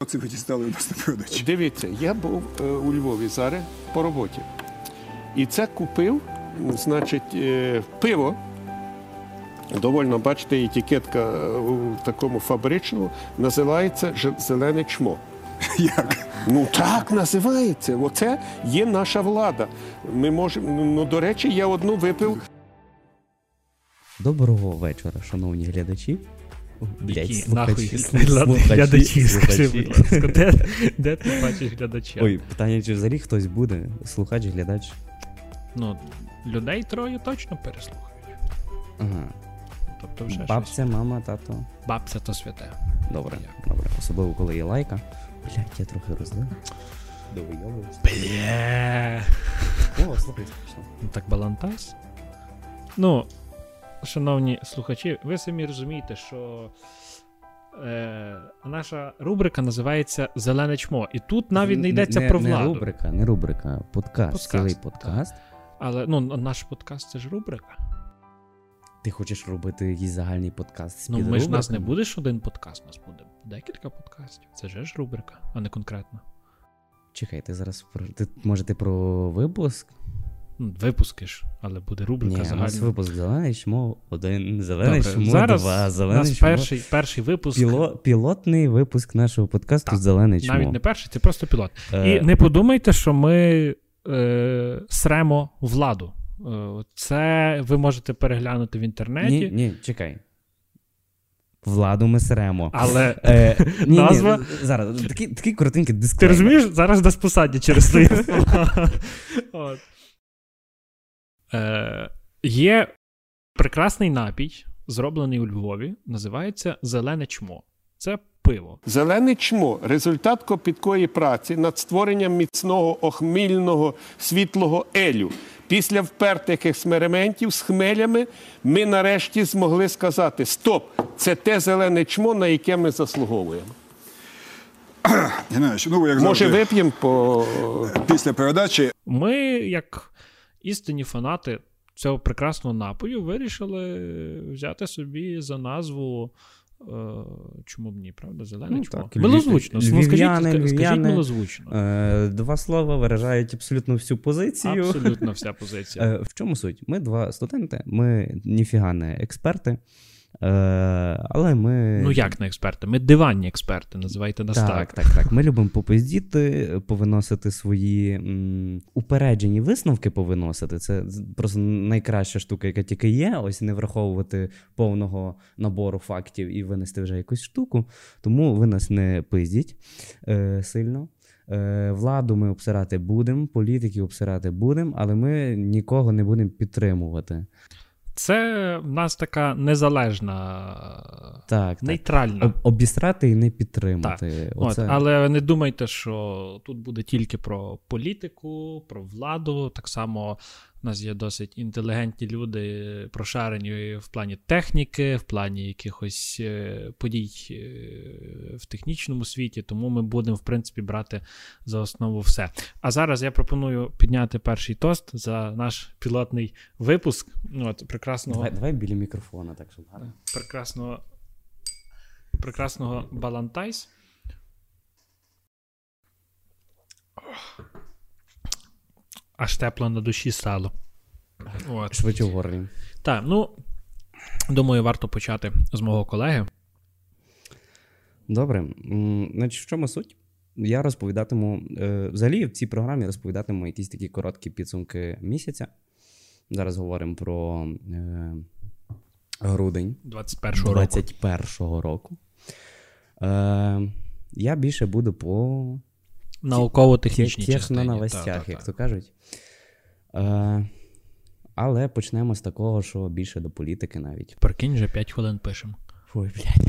Оце ви дістали у нас на передачі. Дивіться, я був е, у Львові зараз по роботі. І це купив, значить, е, пиво. Довольно, бачите, етикетка е, у такому фабричному, називається зелене чмо. Як? Ну так називається. Оце є наша влада. Ми можемо. Ну, до речі, я одну випив. Доброго вечора, шановні глядачі. Блять, Які нахуй слухачі, глядачі, скажи, будь ласка, де, де ти бачиш глядача? Ой, питання, чи взагалі хтось буде? Слухач, глядач. Ну, людей троє точно переслухають. Ага. Тобто вже щось. Бабця, мама, тато. Бабця то святе. Добре, Як? добре. Особливо, коли є лайка. Блять, я трохи розлив. Довийовуюсь. Бля. О, слухай, смішно. Ну так балантайс. Ну, шановні слухачі, ви самі розумієте, що е, наша рубрика називається Зелене чмо. І тут навіть не йдеться про Не владу. рубрика, не рубрика, подкаст, Подкаст, цілий так. подкаст. Але ну, наш подкаст це ж рубрика. Ти хочеш робити якийсь загальний подкаст з Ну, ми ж нас не підрубриками? буде ж один подкаст, у нас буде декілька подкастів. Це ж рубрика, а не конкретно. Чекай, ти зараз про. Ти, може, ти про випуск? Ну, випуски ж, але буде рубрика Ні, у нас випуск зелений чмо один, зелений Добре, чмо зараз два, у зелений нас чмо. перший, перший випуск. Піло, пілотний випуск нашого подкасту Так, Зелений чмо. Навіть не перший, це просто пілот. Е, І не подумайте, що ми е, сремо владу. Е, Це ви можете переглянути в інтернеті, Ні, ні, чекай. Владу ми сремо. але Е, ні, Назва- Ні, зараз, такий, такий коротенький ти розумієш, зараз нас посадять через. От. Е, Є прекрасний напій, зроблений у Львові, називається Зелене чмо. Це пиво. Зелене чмо результат копіткої праці над створенням міцного охмільного світлого елю. Після впертих експериментів з хмелями ми нарешті змогли сказати: стоп, це те зелене чмо, на яке ми заслуговуємо. Геннадійович, ну як Може, вип'ємо по після передачі Ми, як істинні фанати цього прекрасного напою, вирішили взяти собі за назву. е, Чому б ні, правда? Зелене Ну, чмо. Милозвучно. Ну, скажіть, львів'яни, скажіть львів'яни. милозвучно. Е, два слова виражають абсолютно всю позицію. Абсолютно вся позиція. Е, в чому суть? Ми два студенти, ми ніфіга не експерти. Е, але ми. Ну як не експерти? Ми диванні експерти, називайте нас Так, так. так, так. Ми любимо попиздіти, повиносити свої м, упереджені висновки повиносити. Це просто найкраща штука, яка тільки є. Ось не враховувати повного набору фактів і винести вже якусь штуку. Тому ви нас не пиздіть е, сильно. Е, владу ми обсирати будемо, політиків обсирати будемо, але ми нікого не будемо підтримувати. Це в нас така незалежна, Так, нейтральна. Так. Обістрати і не підтримати. Так. Оце... але не думайте, що тут буде тільки про політику, про владу. Так само в нас є досить інтелігентні люди, прошарені в плані техніки, в плані якихось е, подій е, в технічному світі. Тому ми будемо, в принципі, брати за основу все. А зараз я пропоную підняти перший тост за наш пілотний випуск. Ну, От, прекрасного, Давай, давай біля мікрофона, так щоб гарно. прекрасного, прекрасного Балантайс. Аж тепло на душі стало. От. Швидше в горлі. Так, ну думаю, варто почати з мого колеги. Добре. Значить, в чому суть? Я розповідатиму. е, Взагалі в цій програмі розповідатиму якісь такі короткі підсумки місяця. Зараз говоримо про е, грудень 21-го року. 21-го року. Е, я більше буду по Науково-технічній тех на новостях, та, як та. то кажуть. Е, але почнемо з такого, що більше до політики навіть. Прикинь, вже 5 хвилин пишемо. Ой, блядь.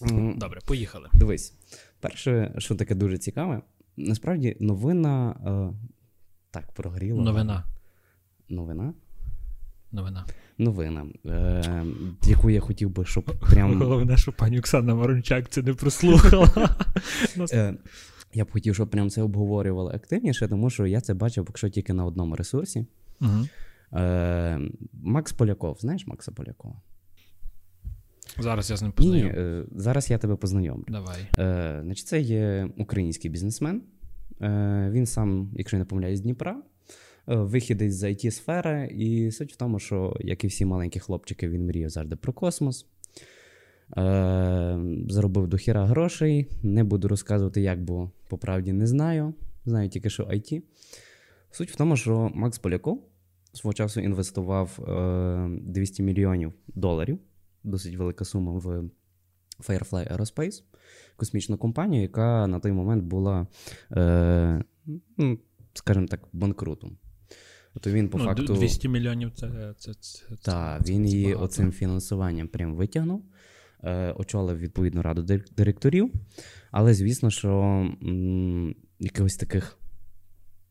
Добре, поїхали. Дивись, перше, що таке дуже цікаве, насправді новина е, так прогріла. Новина. Новина? Новина. Новина, е, яку я хотів би, щоб прям. Головне, що пані Оксана Ворончак це не прослухала. Е, я б хотів, щоб прям це обговорювали активніше, тому що я це бачив, якщо тільки на одному ресурсі. Е, Макс Поляков, знаєш Макса Полякова? Зараз я з ним Ні, ні, е, зараз я тебе познайомлю. Давай. Е, значить, це є український бізнесмен. Е, він сам, якщо я не помиляюсь, з Дніпра. Е, вихідець з it сфери і суть в тому, що, як і всі маленькі хлопчики, він мріяв завжди про космос. Е, заробив до грошей. Не буду розказувати, як, бо по правді не знаю. Знаю тільки, що IT. Суть в тому, що Макс Поляков свого часу інвестував е, 200 мільйонів доларів, досить велика сума в Firefly Aerospace, космічну компанію, яка на той момент була, е, ну, скажімо так, банкрутом. Тобто він по ну, факту. 200 мільйонів це. це, це, та, Так, це- він це її оцим фінансуванням прям витягнув, е, очолив відповідну раду директорів. Але звісно, що м, якихось таких.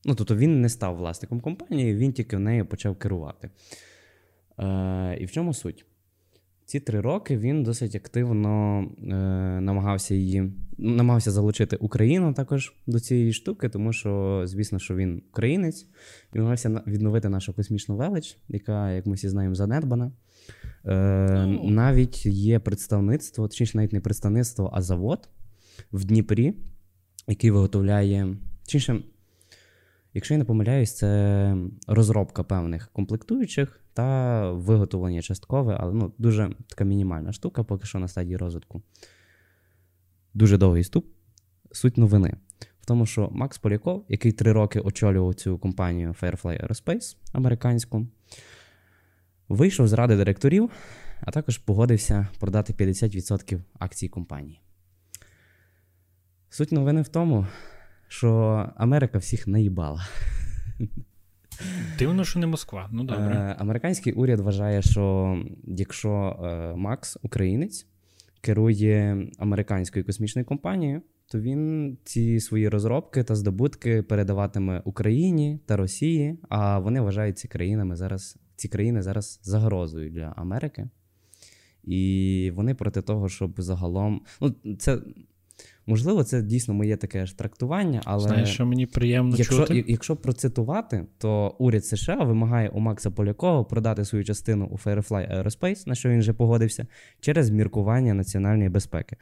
Ну, тобто він не став власником компанії, він тільки в неї почав керувати. Е, і в чому суть? Ці три роки він досить активно е, намагався її намагався залучити Україну також до цієї штуки, тому що, звісно, що він українець, і намагався на- відновити нашу космічну велич, яка, як ми всі знаємо, занедбана. Е, Ну. Навіть є представництво, точніше, навіть не представництво, а завод в Дніпрі, який виготовляє. Точніше, якщо я не помиляюсь, це розробка певних комплектуючих та виготовлення часткове, але ну, дуже така мінімальна штука, поки що на стадії розвитку. Дуже довгий ступ. Суть новини. В тому, що Макс Поляков, який три роки очолював цю компанію Firefly Aerospace американську, вийшов з ради директорів, а також погодився продати 50% акцій компанії. Суть новини в тому, що Америка всіх наїбала. Дивно, що не Москва. Ну добре. Е, американський уряд вважає, що якщо е, Макс, українець, керує американською космічною компанією, то він ці свої розробки та здобутки передаватиме Україні та Росії, а вони вважають ці країнами зараз, ці країни зараз загрозою для Америки. І вони проти того, щоб загалом. Ну, це можливо, це дійсно моє таке ж трактування, але. Знаєш, що мені приємно Якщо, чути? якщо процитувати, то уряд США вимагає у Макса Полякова продати свою частину у Firefly Aerospace, на що він вже погодився, через міркування національної безпеки.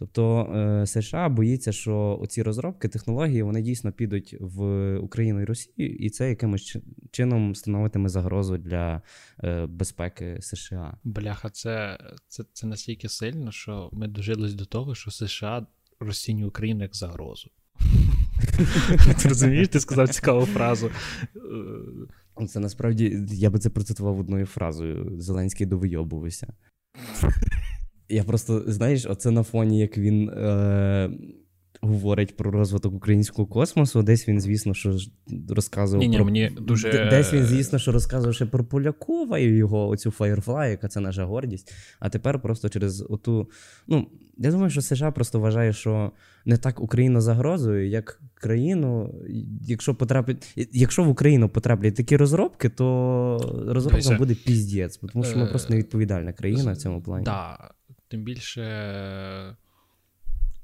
Тобто е, США боїться, що оці розробки, технології вони дійсно підуть в Україну і Росію, і це якимось чином становитиме загрозу для е, безпеки США. Бляха, це, це, це настільки сильно, що ми дожились до того, що США розцінює Україну як загрозу. Ти розумієш, ти сказав цікаву фразу. Е, Це насправді я би це процитував одною фразою: Зеленський довийобувався. Я просто, знаєш, оце на фоні, як він е, говорить про розвиток українського космосу. Десь він, звісно, що розказував Ні-ні, про мені дуже- десь він, звісно, що розказував ще про Полякова і його оцю Firefly, яка це наша гордість. А тепер просто через оту. Ну, я думаю, що США просто вважає, що не так Україна загрозою, як країну. Якщо потрапить, якщо в Україну потраплять такі розробки, то розробкам Дивися. буде піздець, тому що ми Е, просто невідповідальна країна в цьому плані. Да, тим більше.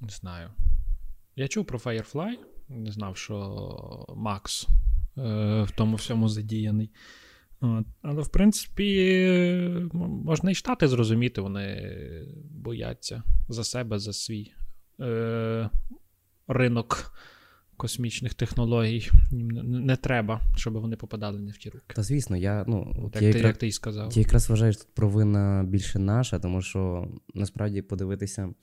Не знаю. Я чув про Firefly, не знав, що Макс е, в тому всьому задіяний. От. Але, в принципі, можна і штати зрозуміти, вони бояться за себе, за свій е, ринок космічних технологій. Їм не, не треба, щоб вони попадали не в ті руки. Та звісно, я ну от Як, я ти, якраз, як ти і сказав. я якраз вважаю, що тут провина більше наша, тому що насправді подивитися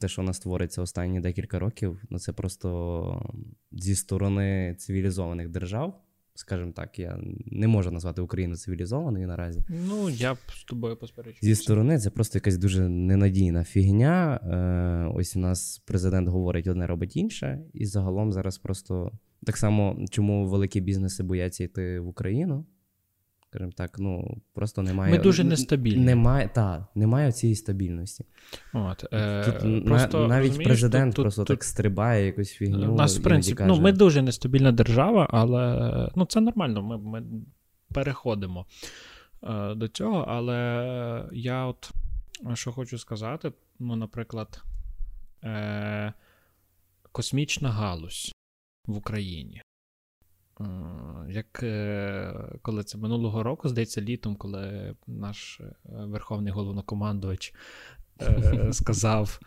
те, що у нас твориться останні декілька років, ну це просто зі сторони цивілізованих держав. Скажімо так, я не можу назвати Україну цивілізованою наразі. Ну, я б з тобою посперечуюся. Зі сторони це просто якась дуже ненадійна фігня. Е, ось у нас президент говорить одне, робить інше, і загалом зараз просто так само, чому великі бізнеси бояться йти в Україну. Скажімо так, ну просто немає. Ми дуже нестабільні. Немає, та, немає цієї стабільності. От, е, Тут на- навіть президент тут- просто тут, так стрибає якусь фігню. У нас, в принципі, каже, ну, ми дуже нестабільна держава, але ну, це нормально, ми, ми переходимо е, до цього. Але я от що хочу сказати: ну, наприклад, е, космічна галузь в Україні. Е, як е, коли це минулого року, здається, літом, коли наш е, верховний головнокомандувач сказав,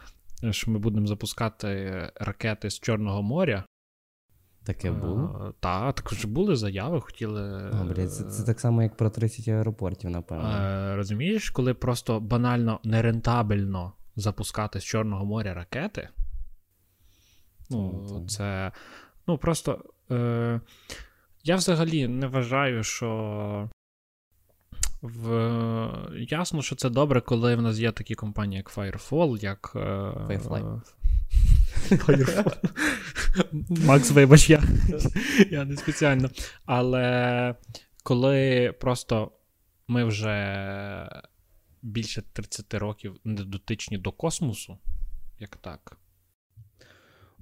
що ми будемо запускати ракети з Чорного моря. Таке було. Е, Та, також були заяви, хотіли. А, блядь, це, це так само, як про 30 аеропортів, напевно. Розумієш, коли просто банально нерентабельно запускати з Чорного моря ракети. Ну, це. Ну, просто. Е, я взагалі не вважаю, що. В... Ясно, що це добре, коли в нас є такі компанії, як Firefall, як. е, Firefly. Firefall. Макс, вибач, я, я не спеціально. Але коли просто ми вже більше 30 років не дотичні до космосу, як так.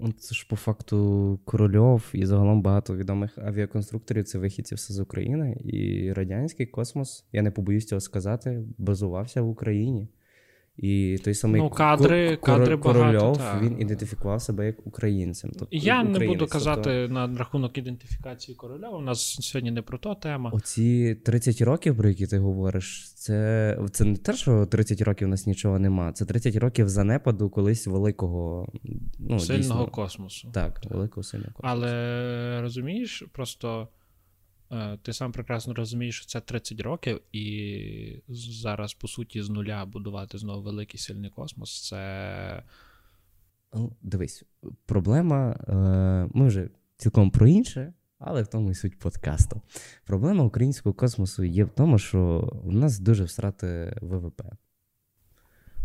Ну, Це ж по факту Корольов і загалом багато відомих авіаконструкторів це вихідці все з України. І радянський космос, я не побоюсь цього сказати, базувався в Україні. І той самий Ну, кадри- Ко- кадри Коро- багато, Корольов так. він ідентифікував себе як українцем. Тобто, Я не буду казати Тобто, на рахунок ідентифікації короля. У нас сьогодні не про то тема. Оці 30 років, про які ти говориш, це, це не те, що 30 років у нас нічого нема. Це 30 років занепаду колись великого ну, сильного дійсно, космосу. Так, великого сильного космосу. Але розумієш, просто ти сам прекрасно розумієш, що це 30 років, і зараз, по суті, з нуля будувати знову великий сильний космос. Це Ну, дивись, проблема, е, ми вже цілком про інше, але в тому і суть подкасту. Проблема українського космосу є в тому, що в нас дуже всрати ВВП.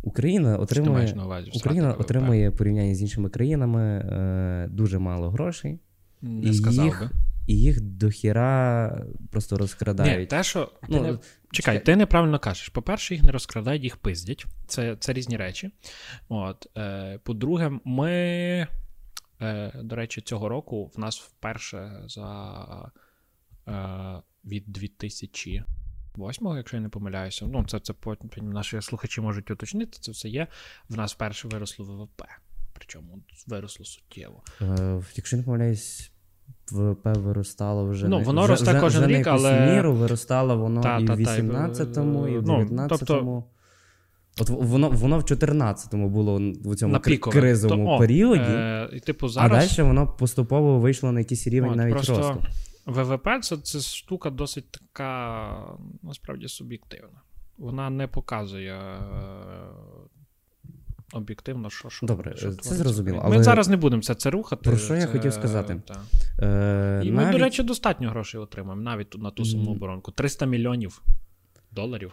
Україна отримує, на увазі. Україна отримує в порівнянні з іншими країнами е, дуже мало грошей, Не і сказав їх би. І їх дохіра просто розкрадають. Ні, те, що. Ти Ну, не... чекай. Чекай, ти неправильно кажеш. По-перше, їх не розкрадають, їх пиздять. Це, це різні речі. От, е, по-друге, ми. Е, до речі, цього року в нас вперше за е, від 2008, якщо я не помиляюся. Ну, це, це потім наші слухачі можуть уточнити, це все є. В нас вперше виросло ВВП. Причому виросло суттєво. Е, якщо не помиляюсь, ВВП виростало вже Ну, воно вже, росте вже, кожен вже рік, але- міру виростало воно Та, і в 18-му, і в ну, 19-му. От воно, воно в 14-му було в цьому пікове. кризовому То, о, періоді, Е, і, типу, а далі воно поступово вийшло на якийсь рівень От, навіть просто росту. ВВП це, це штука досить така насправді суб'єктивна. Вона не показує е, об'єктивно, що що Добре, що це твориться. зрозуміло, Ми але- зараз не будемо це, це рухати. Про що я хотів сказати? та. Е, І ми, до речі, достатньо грошей отримаємо навіть на ту саму оборонку. 300 мільйонів доларів.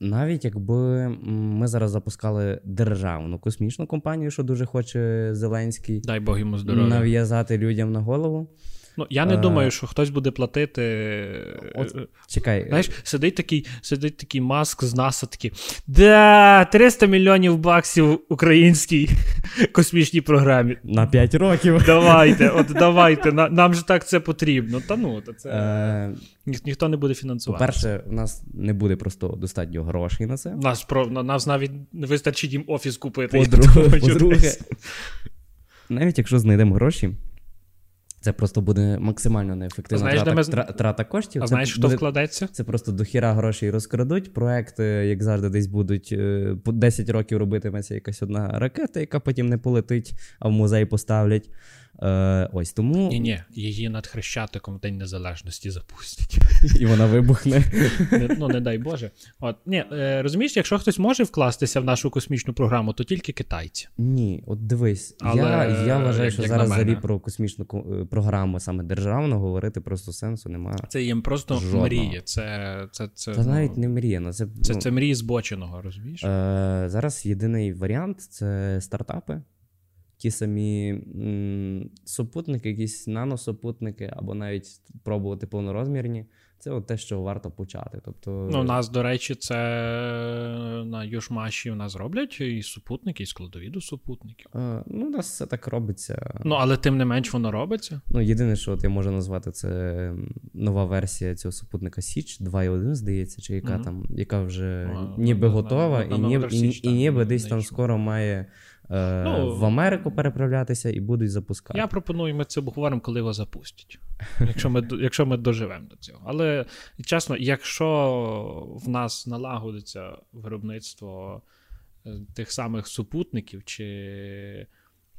навіть якби ми зараз запускали державну космічну компанію, що дуже хоче Зеленський Дай Бог йому здоров'я. нав'язати людям на голову. Ну, я не Е, думаю, що хтось буде платити. От- е, Чекай, Знаєш, сидить такий, сидить такий маск з НАСА такий. Да, 300 мільйонів баксів українській космічній програмі. на 5 років. Давайте, от давайте, на, нам же так це потрібно. Та ну, та це Е, ні, ніхто не буде фінансувати. По-перше, у нас не буде просто достатньо грошей на це. Нас, про, на- нас навіть не вистачить їм офіс купити. по-друге, навіть якщо знайдемо гроші, це просто буде максимально неефективна Знаєш, трата, ми трата коштів. А це знаєш, хто буде, вкладеться? Це просто до хіра грошей розкрадуть. Проекти, як завжди, десь будуть е, по 10 років робитиметься якась одна ракета, яка потім не полетить, а в музей поставлять. Е, ось тому Ні, ні, її над Хрещатиком в День Незалежності запустять. і вона вибухне. Ну, не дай Боже. От, ні, е, розумієш, якщо хтось може вкластися в нашу космічну програму, то тільки китайці. Ні, от дивись, Але, я, я вважаю, як- що як зараз взагалі про космічну е, програму саме державну говорити просто сенсу немає. Це їм просто Жодного. мрії. Це, це, це, Та ну, навіть не мрія, ну це, це, ну, це мрії збоченого, розумієш? Е, зараз єдиний варіант це стартапи. Ті самі м, супутники, якісь наносупутники, або навіть пробувати повнорозмірні. Це от те, що варто почати. Тобто, Ну, у нас, до речі, це на Южмаші у нас роблять і супутники, і складові до супутників. е, ну, у нас все так робиться. Ну, але тим не менш воно робиться. Ну, єдине, що от я можу назвати, це нова версія цього супутника Січ 2.1, здається, чи яка Мгм. там, яка вже А, ніби на- готова, на- і, ніби, і, Січ, і так, ніби десь там скоро має е, Ну, в Америку переправлятися і будуть запускати. Я пропоную, ми це обговоримо, коли його запустять. Якщо ми, якщо ми доживемо до цього. Але чесно, якщо в нас налагодиться виробництво е, тих самих супутників чи.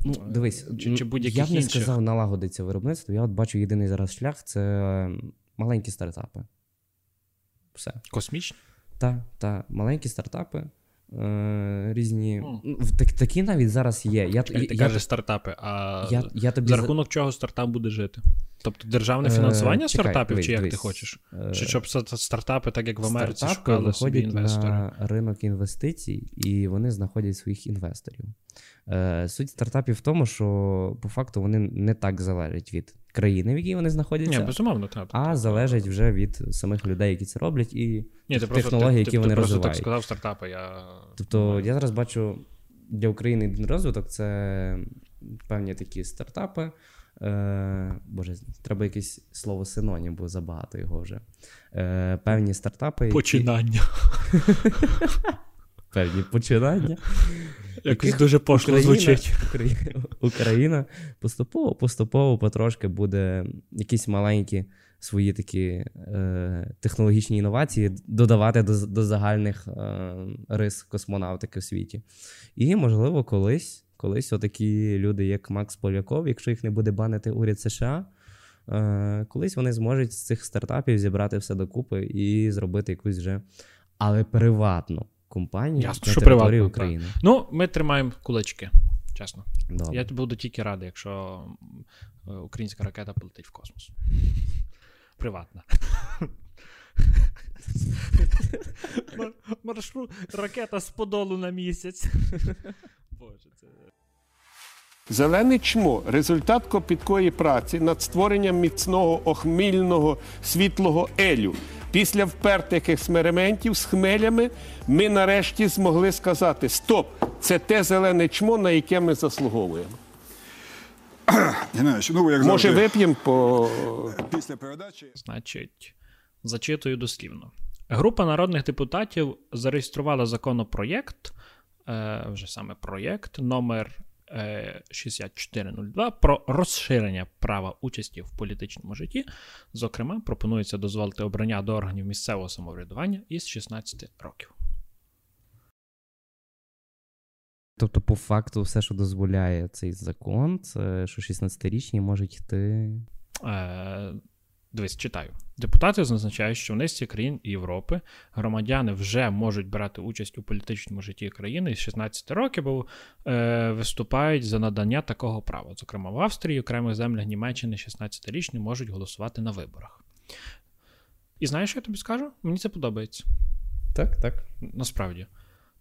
Ну, дивись, чи, чи будь-яких я б не інших. сказав налагодиться виробництво. Я от бачу єдиний зараз шлях це маленькі стартапи. Все. Космічні? Та, та, маленькі стартапи. Е, різні. Так, такі навіть зараз є. Я, Чекай, ти я, кажеш стартапи, а я, я тобі за за- рахунок чого стартап буде жити? Тобто державне Е, фінансування чекай, стартапів, дивись, чи як ти хочеш? Е, Чи щоб стартапи, так як в Америці, шукали собі інвестори? на ринок інвестицій, і вони знаходять своїх інвесторів. Е, суть стартапів в тому, що по факту вони не так залежать від країни, в якій вони знаходяться, Ні, безумовно, так. а залежать вже від самих людей, які це роблять, і Ні, ти технології, ти, які ти, вони ти просто розвивають. так сказав стартапи. Я... Тобто я зараз бачу для України один розвиток це певні такі стартапи. Е, Боже, треба якесь слово синонім, бо забагато його вже. Е, певні стартапи. які- Починання. Певні починання. Якось дуже пошло Україна, звучить. Україна, Україна поступово, поступово, потрошки буде якісь маленькі свої такі е, технологічні інновації додавати до, до загальних е, рис космонавтики в світі. І, можливо, колись, колись отакі люди, як Макс Поляков, якщо їх не буде банити уряд США. е, Колись вони зможуть з цих стартапів зібрати все докупи і зробити якусь вже, але приватну компанію Ясно, на що території України. Ну, ми тримаємо кулачки, чесно. Добре. Я буду тільки радий, якщо е, українська ракета полетить в космос. Приватна. Маршрут ракета з подолу на місяць. Боже, це. Зелене чмо результат копіткої праці над створенням міцного охмільного світлого елю. Після впертих експериментів з хмелями ми нарешті змогли сказати: Стоп! Це те зелене чмо, на яке ми заслуговуємо. Геннадійович, ну як Може, завжди, вип'ємо по після передачі. Значить, зачитую дослівно. Група народних депутатів зареєструвала законопроєкт, е, вже саме проєкт номер 6402 про розширення права участі в політичному житті. Зокрема, пропонується дозволити обрання до органів місцевого самоврядування із 16 років. Тобто, по факту, все, що дозволяє цей закон, це що 16-річні можуть йти. Дивись, читаю. Депутати зазначають, що в низці країн Європи громадяни вже можуть брати участь у політичному житті країни з 16 років, бо е, виступають за надання такого права. Зокрема, в Австрії, окремих землях Німеччини 16-річні можуть голосувати на виборах. І знаєш, що я тобі скажу? Мені це подобається. Так, так. Насправді.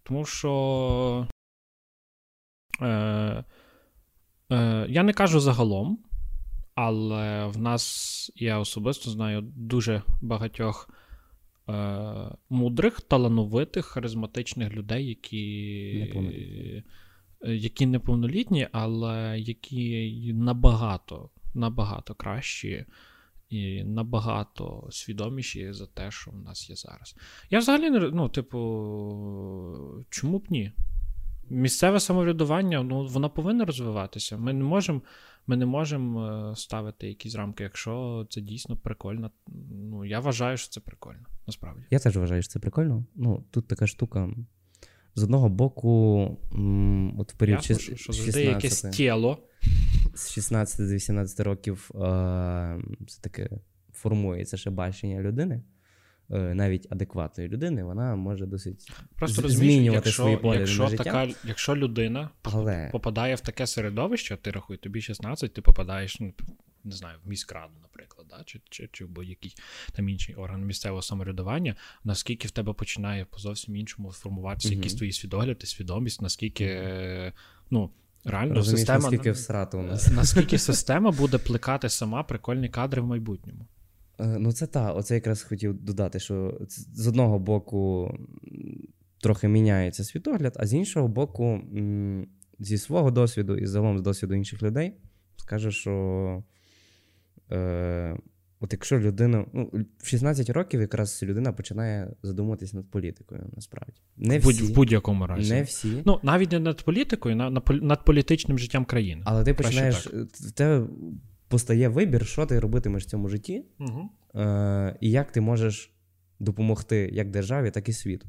Тому що. Е, е, я не кажу загалом, але в нас я особисто знаю дуже багатьох е, мудрих, талановитих, харизматичних людей, які. Неповнолітні. е, Які неповнолітні, але які набагато, набагато кращі і набагато свідоміші за те, що в нас є зараз. Я взагалі не ну, типу, чому б ні? Місцеве самоврядування, ну, воно повинно розвиватися. Ми не можемо ми не можемо е, ставити якісь рамки, якщо це дійсно прикольно. Ну, я вважаю, що це прикольно, насправді. Я теж вважаю, що це прикольно. Ну, тут така штука. З одного боку, от в період шіс- що, що завжди якесь 16, тіло. з 16 до 18 років е, все таки формується ще бачення людини, навіть адекватної людини, вона може досить Просто змінювати якщо, свої погляди якщо, на життя. така, якщо людина Але попадає в таке середовище, ти рахуй, тобі 16, ти попадаєш, ну, не знаю, в міськраду, наприклад, да? чи, чи, чи в будь-який там інший орган місцевого самоврядування, наскільки в тебе починає по зовсім іншому формуватися Мгм. якісь твої свідогляди, свідомість, наскільки, е, ну, реально розумієш, система. наскільки всрато у нас. Наскільки система буде плекати сама прикольні кадри в майбутньому. Е, Ну, це та, оце якраз хотів додати, що з одного боку трохи міняється світогляд, а з іншого боку, зі свого досвіду і загалом з досвіду інших людей, скажу, що е, От якщо людина, ну, в 16 років якраз людина починає задумуватись над політикою, насправді. Не в, всі, в будь-якому разі. не всі. Ну, навіть не над політикою, на, над політичним життям країни. але ти краще починаєш, так. в тебе постає вибір, що ти робитимеш в цьому житті, Угу. е, і як ти можеш допомогти як державі, так і світу.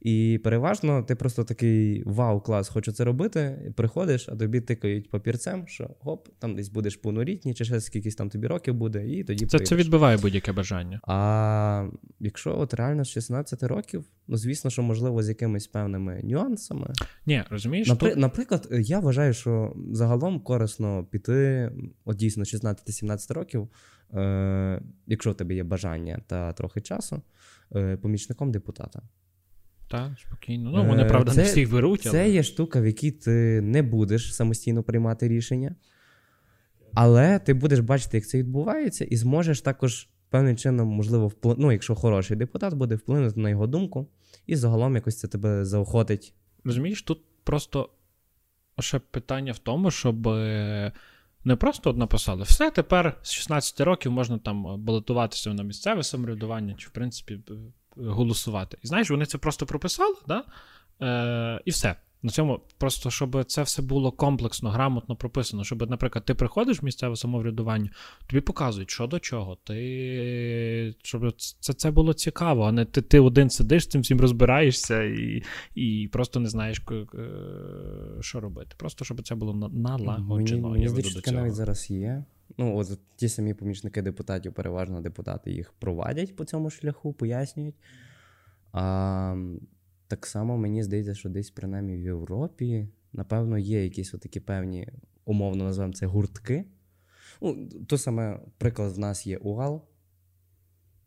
І переважно ти просто такий вау, клас, хочу це робити. Приходиш, а тобі тикають папірцем, що гоп, там десь будеш повнолітній, чи ще скількись там тобі років буде, і тоді Це, це відбиває будь-яке бажання. А якщо от реально з 16 років, ну звісно, що можливо з якимись певними нюансами. Ні, розумієш, Напри... тут... Наприклад, я вважаю, що загалом корисно піти, от дійсно 16-17 років, е... якщо в тебе є бажання та трохи часу, е... помічником депутата. Так, спокійно. Ну, вони, Е, правда, це- не всіх беруть, але... Це є штука, в якій ти не будеш самостійно приймати рішення, але ти будеш бачити, як це відбувається, і зможеш також певним чином, можливо, вплив... ну, якщо хороший депутат буде вплинути на його думку, і загалом якось це тебе заохотить. Розумієш, тут просто ще питання в тому, щоб е, не просто от написали, все, тепер з 16 років можна там балотуватися на місцеве самоврядування, чи, в принципі, е, голосувати. І знаєш, вони це просто прописали, да? е, і все. На цьому просто, щоб це все було комплексно, грамотно прописано, щоб, наприклад, ти приходиш в місцеве самоврядування, тобі показують, що до чого. Ти щоб це, це було цікаво, а не ти, ти один сидиш цим всім розбираєшся і, і просто не знаєш, що робити. Просто щоб це було налагоджено. Мені, мені я веду до цього. навіть зараз є. Ну, от ті самі помічники депутатів, переважно депутати їх провадять по цьому шляху, пояснюють. А, так само мені здається, що десь принаймні в Європі, напевно, є якісь такі певні, умовно називаємо це гуртки. Ну, то саме приклад в нас є УГАЛ,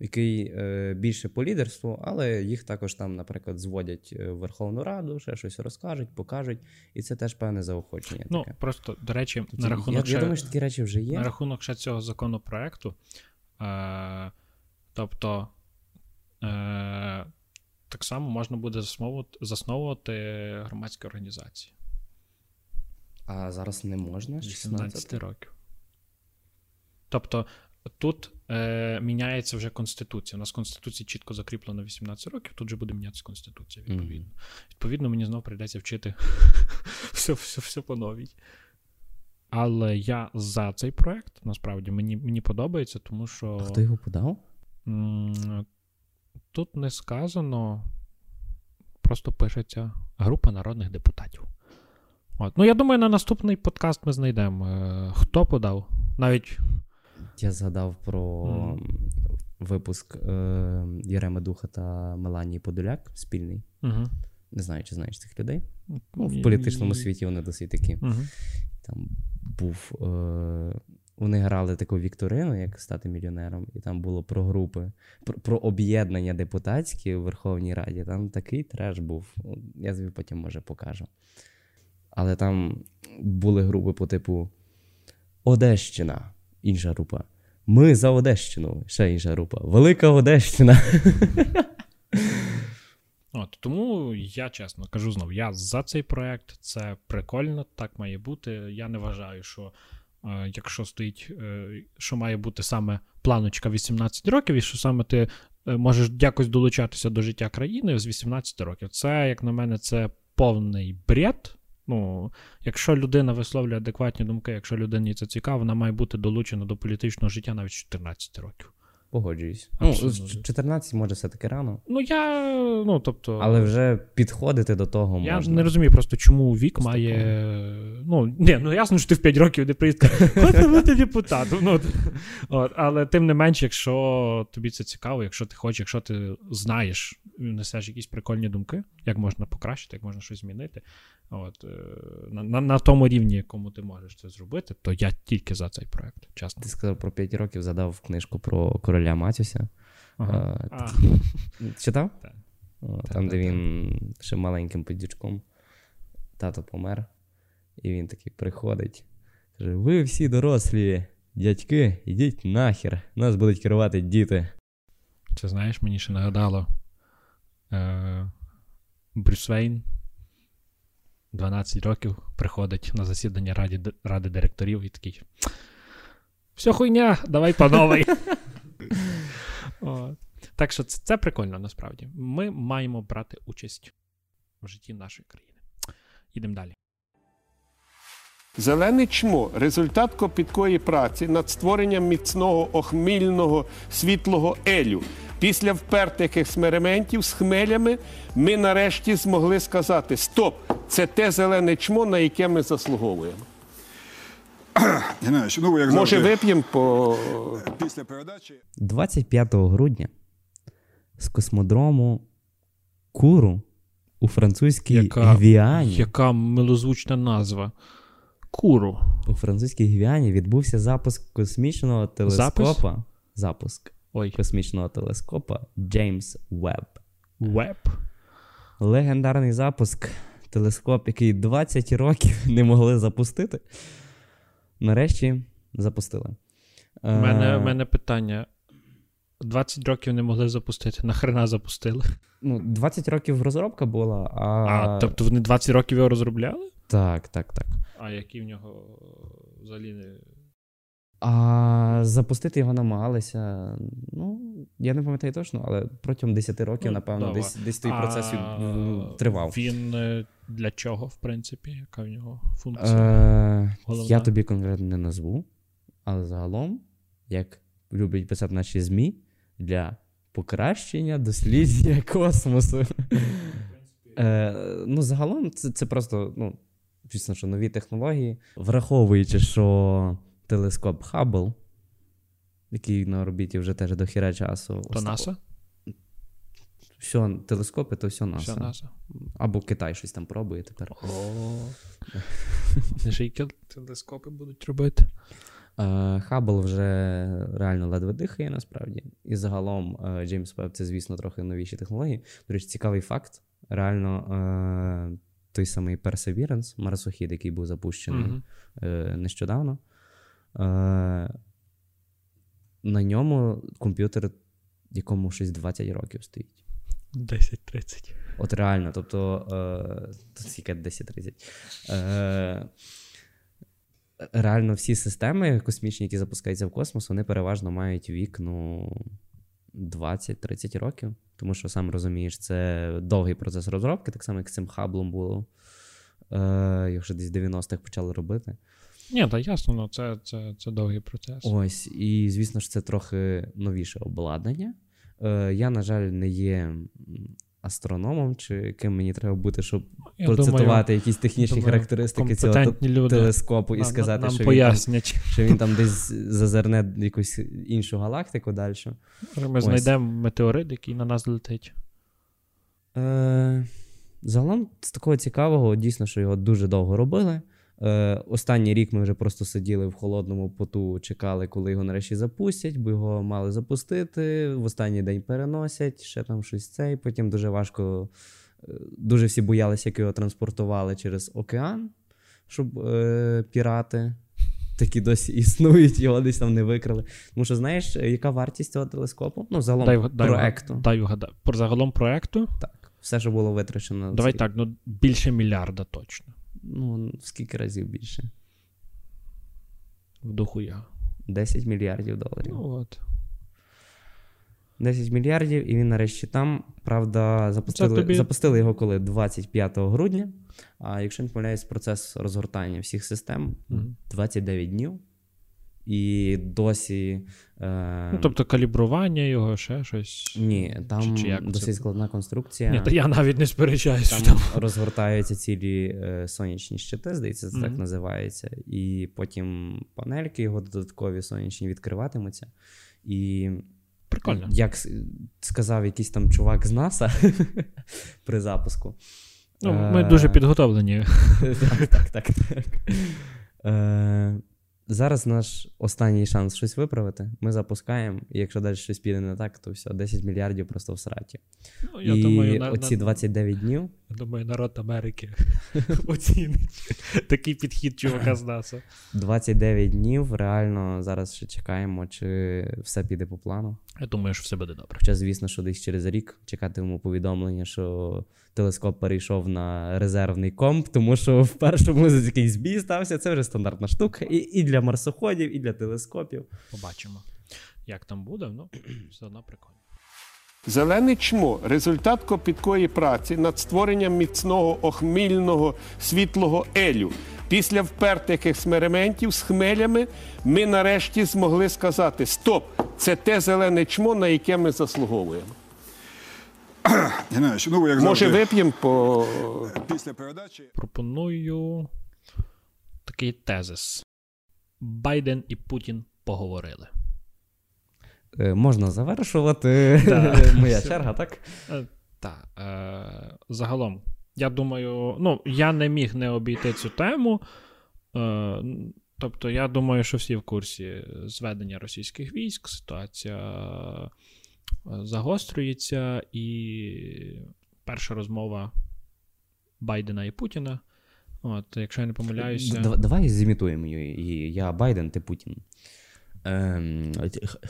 який е, більше по лідерству, але їх також там, наприклад, зводять е, в Верховну Раду, ще щось розкажуть, покажуть, і це теж певне заохочення. Ну, таке. просто, до речі, Тобто, на рахунок, я, ще, я думаю, що такі речі вже є. на рахунок ще цього законопроекту. Е, тобто, е, так само можна буде засновувати, засновувати громадські організації А зараз не можна? з з 18 16? років. Тобто, тут е, міняється вже Конституція. У нас в Конституції чітко закріплено 18 років, тут же буде мінятися Конституція, відповідно. Відповідно, мені знову прийдеться вчити все, все, все по новій. Але я за цей проект, насправді, мені, мені подобається, тому що. А хто його подав? Тут не сказано, просто пишеться група народних депутатів. От. Ну, я думаю, на наступний подкаст ми знайдемо, е, хто подав. Навіть Я згадав про м, випуск е, Єреми Духа та Меланії Подоляк спільний. угу. Не знаю, чи знаєш цих людей. Ну, в політичному світі вони досить такі. Угу. Там був. Е, вони грали таку вікторину, як стати мільйонером, і там було про групи, про, про об'єднання депутатські у Верховній Раді. Там такий треш був. Я тобі потім може покажу. Але там були групи по типу Одещина, інша група. Ми за Одещину, ще інша група. Велика Одещина. От, тому я чесно кажу знову, я за цей проект, це прикольно, так має бути. Я не вважаю, що е, якщо стоїть, е, що має бути саме планочка 18 років, і що саме ти е, можеш якось долучатися до життя країни з 18 років. Це, як на мене, це повний бред. Ну, якщо людина висловлює адекватні думки, якщо людині це цікаво, вона має бути долучена до політичного життя навіть з 14 років. Погоджуюсь. Ну, Абсолютно. з 14 може все-таки рано, Ну, я, ну, тобто. але вже підходити до того Я можна. не розумію просто, чому вік Поступово. має. Ну, ні, ну ясно, що ти в 5 років не приїдеш. Хочу бути депутатом. Ну, от, але тим не менш, якщо тобі це цікаво, якщо ти хочеш, якщо ти знаєш, несеш якісь прикольні думки, як можна покращити, як можна щось змінити. От, е, на, на, на тому рівні, якому ти можеш це зробити, то я тільки за цей проект, чесно. Ти сказав про 5 років, задав книжку про короля Матюся. Ага. Е, А, Читав? Так. Там, де він ще маленьким подючком. Тато помер. І він такий приходить. Каже: Ви всі дорослі, дядьки, ідіть нахер. Нас будуть керувати діти. Це знаєш, мені ще нагадало. Е, Брюс Вейн 12 років приходить на засідання раді, ради директорів і такий. Все хуйня, давай по новій. Так що це, прикольно насправді. Ми маємо брати участь в житті нашої країни. Їдемо далі. Зелене чмо результат копіткої праці над створенням міцного охмільного світлого елю. Після впертих експериментів з хмелями ми нарешті змогли сказати: Стоп! Це те зелене чмо, на яке ми заслуговуємо. Геннадійович, ну як Може, вип'ємо по після передачі 25 грудня з космодрому Куру у французькій Яка- Гвіані. Яка милозвучна назва? Куру. У французькій Гвіані відбувся запуск космічного телескопа. Запуск Ой, космічного телескопа Джеймс Веб. веб. Легендарний запуск. Телескоп, який 20 років не могли запустити. Нарешті запустили. У мене, Е, мене питання. 20 років не могли запустити. Нахрена запустили? ну, 20 років розробка була, а. А, тобто вони 20 років його розробляли? Так, так, так. А які в нього взагалі не. А запустити його намагалися. Ну, я не пам'ятаю точно, але протягом 10 років, Ну, напевно, десь, десь той процес А, ну, тривав. Він е, для чого, в принципі? Яка в нього функція? Е, Головна. я тобі конкретно не назву, але загалом, як люблять писати наші ЗМІ, для покращення дослідження космосу. Е, ну, загалом, це, це просто, ну, звісно, що нові технології. Враховуючи, що телескоп Хаббл, який на орбіті вже теж до хіра часу. То НАСА? Все, телескопи, то все НАСА. Все НАСА. Або Китай щось там пробує тепер. Ще й телескопи будуть робити. Е, Хаббл вже реально ледве дихає насправді. І загалом е, Джеймс Веб це, звісно, трохи новіші технології. До речі, цікавий факт. Реально, е, той самий Perseverance, марсохід, який був запущений е, нещодавно. На ньому комп'ютер, якому щось 20 років стоїть. 10-30. От реально, тобто, е, скільки 10-30. Е, реально, всі системи космічні, які запускаються в космос, вони переважно мають вік ну, 20-30 років. Тому що, сам розумієш, це довгий процес розробки, так само, як з цим хаблом було. Е, якщо десь в 90-х почали робити. Ні, та ясно, ну це, це, це довгий процес. Ось, і звісно ж, це трохи новіше обладнання. Е, я, на жаль, не є астрономом, чи ким мені треба бути, щоб Я процитувати думаю, якісь технічні думаю, характеристики цього люди телескопу і нам, сказати, нам що, він там, що він там десь зазирне якусь іншу галактику далі. Ми Ось. знайдемо метеорит, який на нас летить. Е, загалом, з такого цікавого, дійсно, що його дуже довго робили. Е, останній рік ми вже просто сиділи в холодному поту, чекали, коли його нарешті запустять, бо його мали запустити. В останній день переносять, ще там щось цей. Потім дуже важко, е, дуже всі боялися, як його транспортували через океан, щоб е, пірати. Такі досі існують, його десь там не викрали. Тому що знаєш, яка вартість цього телескопу? Ну, загалом Дай, дай, проекту. дай вгадаю. Про загалом проекту? Так, все, що було витрачено. Давай цей- так, ну більше мільярда точно. Ну, в скільки разів більше? В духу я. 10 мільярдів доларів. Ну от. 10 мільярдів, і він нарешті там. Правда, запустили, тобі- запустили його коли 25 грудня. А якщо не помиляюсь, процес розгортання всіх систем Мгм. 29 днів. І досі. Е... Ну, тобто калібрування його, ще щось. ні, там чи- чи як досить було? складна конструкція. Ні, та я навіть не сперечаюсь. що Там Там... розгортаються цілі е, сонячні щити, здається, це так називається. І потім панельки його додаткові сонячні відкриватимуться. І Прикольно. як сказав якийсь там чувак з НАСА при запуску. Ну, ми е, дуже підготовлені. так, так, так, так. Е, Зараз наш останній шанс щось виправити. Ми запускаємо, і якщо далі щось піде не так, то все, 10 мільярдів просто в сраті. Ну, я і думаю, на, оці на, 29 днів я думаю, народ Америки оцінить такий підхід чувака з НАСА. 29 днів. Реально зараз ще чекаємо, чи все піде по плану. Я думаю, що все буде добре. Хоча, звісно, що десь через рік чекатимемо повідомлення, що телескоп перейшов на резервний комп, тому що в першому якийсь збій стався. Це вже стандартна штука. І, і для марсоходів, і для телескопів. Побачимо. як там буде, ну все одно прикольно. Зелене чмо результат копіткої праці над створенням міцного охмільного світлого елю. Після впертих експериментів з хмелями ми нарешті змогли сказати: Стоп! Це те зелене чмо, на яке ми заслуговуємо. Геннадійович, ну як Може, завжди, вип'ємо по після передачі. Пропоную такий тезис. Байден і Путін поговорили. Е, Можна завершувати. Так. Моя черга, так? Так, е, загалом, я думаю, ну, я не міг не обійти цю тему. Е, тобто, я думаю, що всі в курсі зведення російських військ, ситуація е, загострюється, і перша розмова Байдена і Путіна. От, якщо я не помиляюся. Давай зімітуємо її. Я Байден, ти Путін. Ем,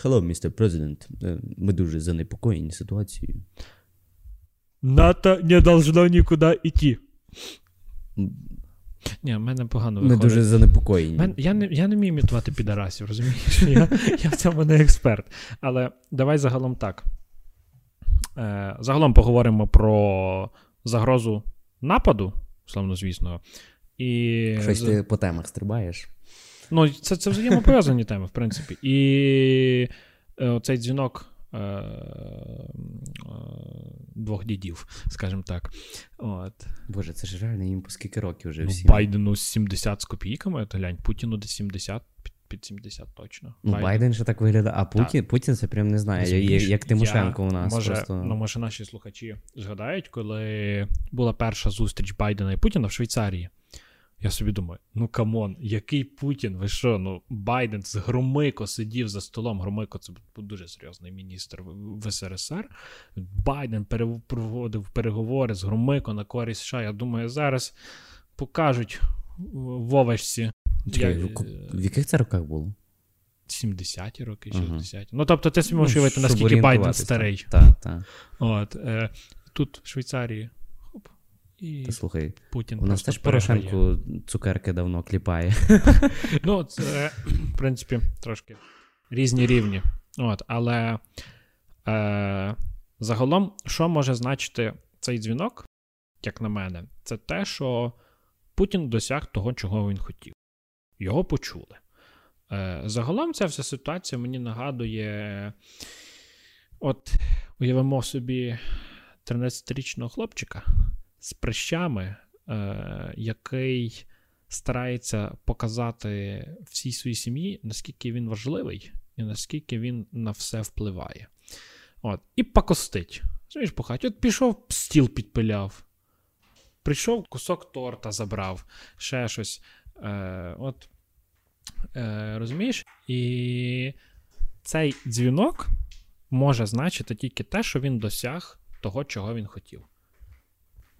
Hello, Mr. President. Е, Ми дуже занепокоєні ситуацією. НАТО не должно нікуди йти. Ні, в мене погано Ми дуже занепокоєні. Мен, я, не, я не вмію імітувати підарасів, розумієш? Я, я в цьому не експерт. Але давай загалом так. Е, загалом поговоримо про загрозу нападу, словно звісно. І, Щось ти по темах стрибаєш. Ну, це, це взаємопов'язані теми, в принципі. І е, цей дзвінок е, е, двох дідів, скажімо так. От. Боже, це ж реально їм по скільки років вже Ну, всі. Байдену 70 з копійками, то глянь, Путіну десь 70, під, під 70 точно. Ну, Байден ще так виглядає, а Путін, Путін це прям не знаю, я- я- як Тимошенко Я- у нас. Може, просто... Ну, може, наші слухачі згадають, коли була перша зустріч Байдена і Путіна в Швейцарії. Я собі думаю, ну come on, який Путін? Ви що? Ну, Байден з Громико сидів за столом. Громико це був дуже серйозний міністр в СРСР. Байден проводив переговори з Громико на користь США. Я думаю, зараз покажуть в овочці. Чекай, Я- в, в яких це роках було? 70-ті роки, 60-ті. Ну, тобто, ти собі можеш уявити, щоб наскільки Байден старий. Так, так. От, е, тут в Швейцарії. І Та слухай, Путін у нас теж переграє. Цукерки давно кліпає. Ну, це, в принципі, трошки різні рівні. От, але е, загалом, що може значити цей дзвінок, як на мене, це те, що Путін досяг того, чого він хотів. Його почули. Е, загалом, ця вся ситуація мені нагадує. От, уявимо собі 13-річного хлопчика з прищами, е, який старається показати всій своїй сім'ї, наскільки він важливий і наскільки він на все впливає. От. І покостить. Знаєш, по. От пішов, стіл підпиляв. Прийшов, кусок торта забрав, ще щось. Е, от, е, розумієш? І цей дзвінок може значити тільки те, що він досяг того, чого він хотів.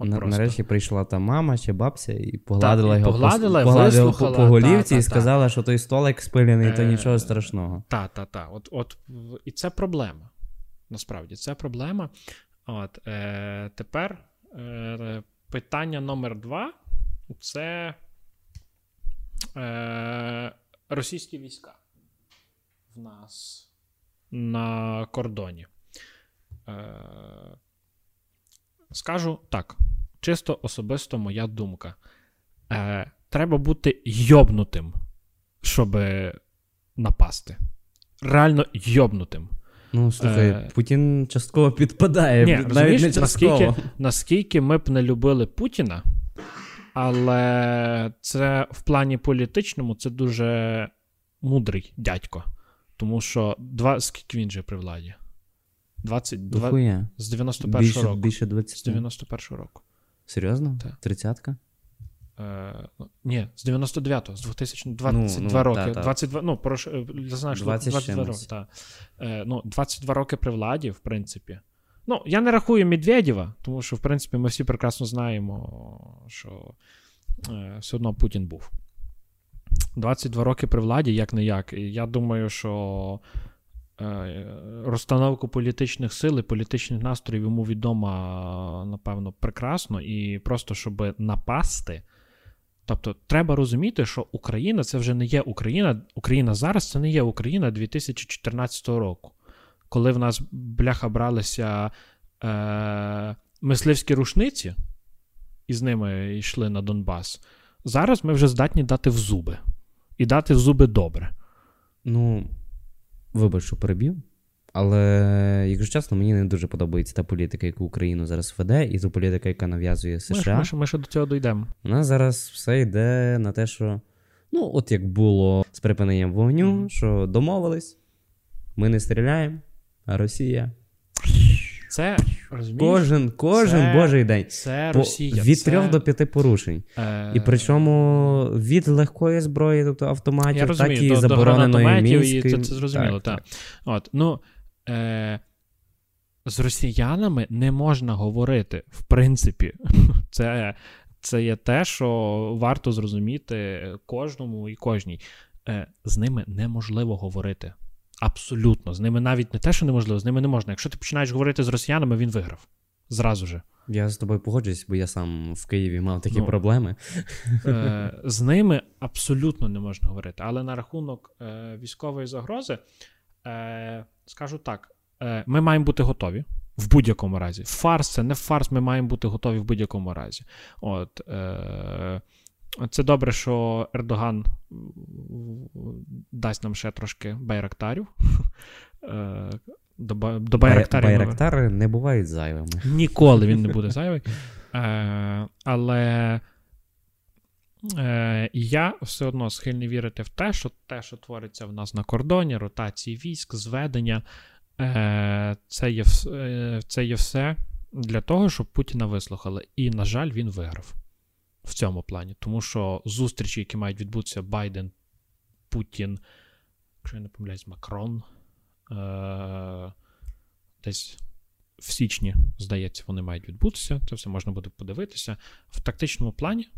На, нарешті прийшла та мама чи бабця і погладила і його погладила, по, погладила вислухала, по, по голівці та, та, і сказала, що той столик спилений, то Е, нічого страшного. Та, та, та. От, от, і це проблема. Насправді, це проблема. От, е, тепер е, питання номер два це е, російські війська в нас на кордоні. Е, скажу так, чисто особисто моя думка. Е, треба бути йобнутим, щоб напасти. Реально йобнутим. Ну, слухай, е, Путін частково підпадає, Ні, навіть розумієш, не частково. наскільки, наскільки ми б не любили Путіна, але це в плані політичному це дуже мудрий дядько. Тому що два, скільки він же при владі? 22, Дохуя. з 91-го Більше, року. більше З 91-го року. Серйозно? Так. Тридцятка? Е, ну, ні, з 99-го, з 2022 Ну, ну, роки. та, та. 22, ну, прош, я знаю, що 20 22 роки. Та. Е, ну, 22 роки при владі, в принципі. Ну, я не рахую Медведєва, тому що, в принципі, ми всі прекрасно знаємо, що е, все одно Путін був. 22 роки при владі, як не як. І я думаю, що розстановку політичних сил і політичних настроїв йому відома, напевно, прекрасно. І просто щоб напасти, Тобто, треба розуміти, що Україна це вже не є Україна. Україна зараз це не є Україна 2014 року, коли в нас бляха бралися е, мисливські рушниці, і з ними йшли на Донбас. Зараз ми вже здатні дати в зуби. І дати в зуби добре. Ну, вибач, що перебів. Але, якщо чесно, мені не дуже подобається та політика, яку Україну зараз веде, і та політика, яка нав'язує США. ми, ще, ми ще до цього дійдемо. У нас зараз все йде на те, що ну, от як було з припиненням вогню, Мгм. що домовились, ми не стріляємо, а Росія. Це розумієш? Кожен, кожен Це- божий день. Це По- Росія. від це, трьох до п'яти порушень. е, І причому від легкої зброї, тобто автоматів, Я розумію, так і до, забороненої гранатометів, і це, це зрозуміло, так. От, ну, е, з росіянами не можна говорити, в принципі. Це, це є те, що варто зрозуміти кожному і кожній. Е, з ними неможливо говорити. Абсолютно. З ними навіть не те, що неможливо, з ними не можна. Якщо ти починаєш говорити з росіянами, він виграв. Зразу же. Я з тобою погоджуюсь, бо я сам в Києві мав такі Ну, проблеми. Е, з ними абсолютно не можна говорити. Але на рахунок е, військової загрози, е, скажу так: е, ми маємо бути готові в будь-якому разі. Фарс це не фарс, ми маємо бути готові в будь-якому разі. От, е, це добре, що Ердоган дасть нам ще трошки байрактарів. Е, До, до байрактарів. Байрактари не бувають зайвими. Ніколи він не буде зайвий. Е, але е, я все одно схильний вірити в те, що те, що твориться в нас на кордоні, ротації військ, зведення, це, є, це є все для того, щоб Путіна вислухали. І, на жаль, він виграв в цьому плані. Тому що зустрічі, які мають відбутися Байден, Путін, якщо я не помиляюсь, Макрон. Е, десь в січні, здається, вони мають відбутися. Це все можна буде подивитися. В тактичному плані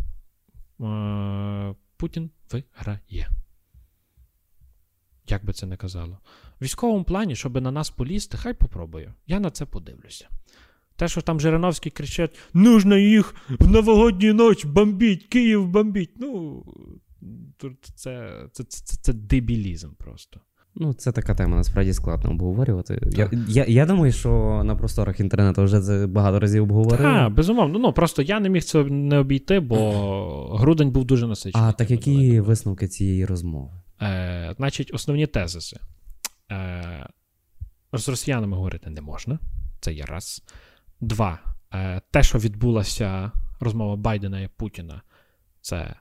е, Путін виграє. Як би це не казало. В військовому плані, щоб на нас полізти, хай попробує. Я на це подивлюся. Те, що там Жириновський кричать: нужно їх в новогодню ніч бомбіть, Київ бомбіть. Ну, тут це, це, це, це дебілізм просто. Ну, це така тема, насправді складно обговорювати. Я, я, я думаю, що на просторах інтернету вже це багато разів обговорили. Так, безумовно. Ну просто я не міг це не обійти, бо грудень був дуже насичений. А так які новинами. висновки цієї розмови? Е, значить, основні тезиси. Е, з росіянами говорити не можна. Це є раз. Два. Е, те, що відбулася розмова Байдена і Путіна, це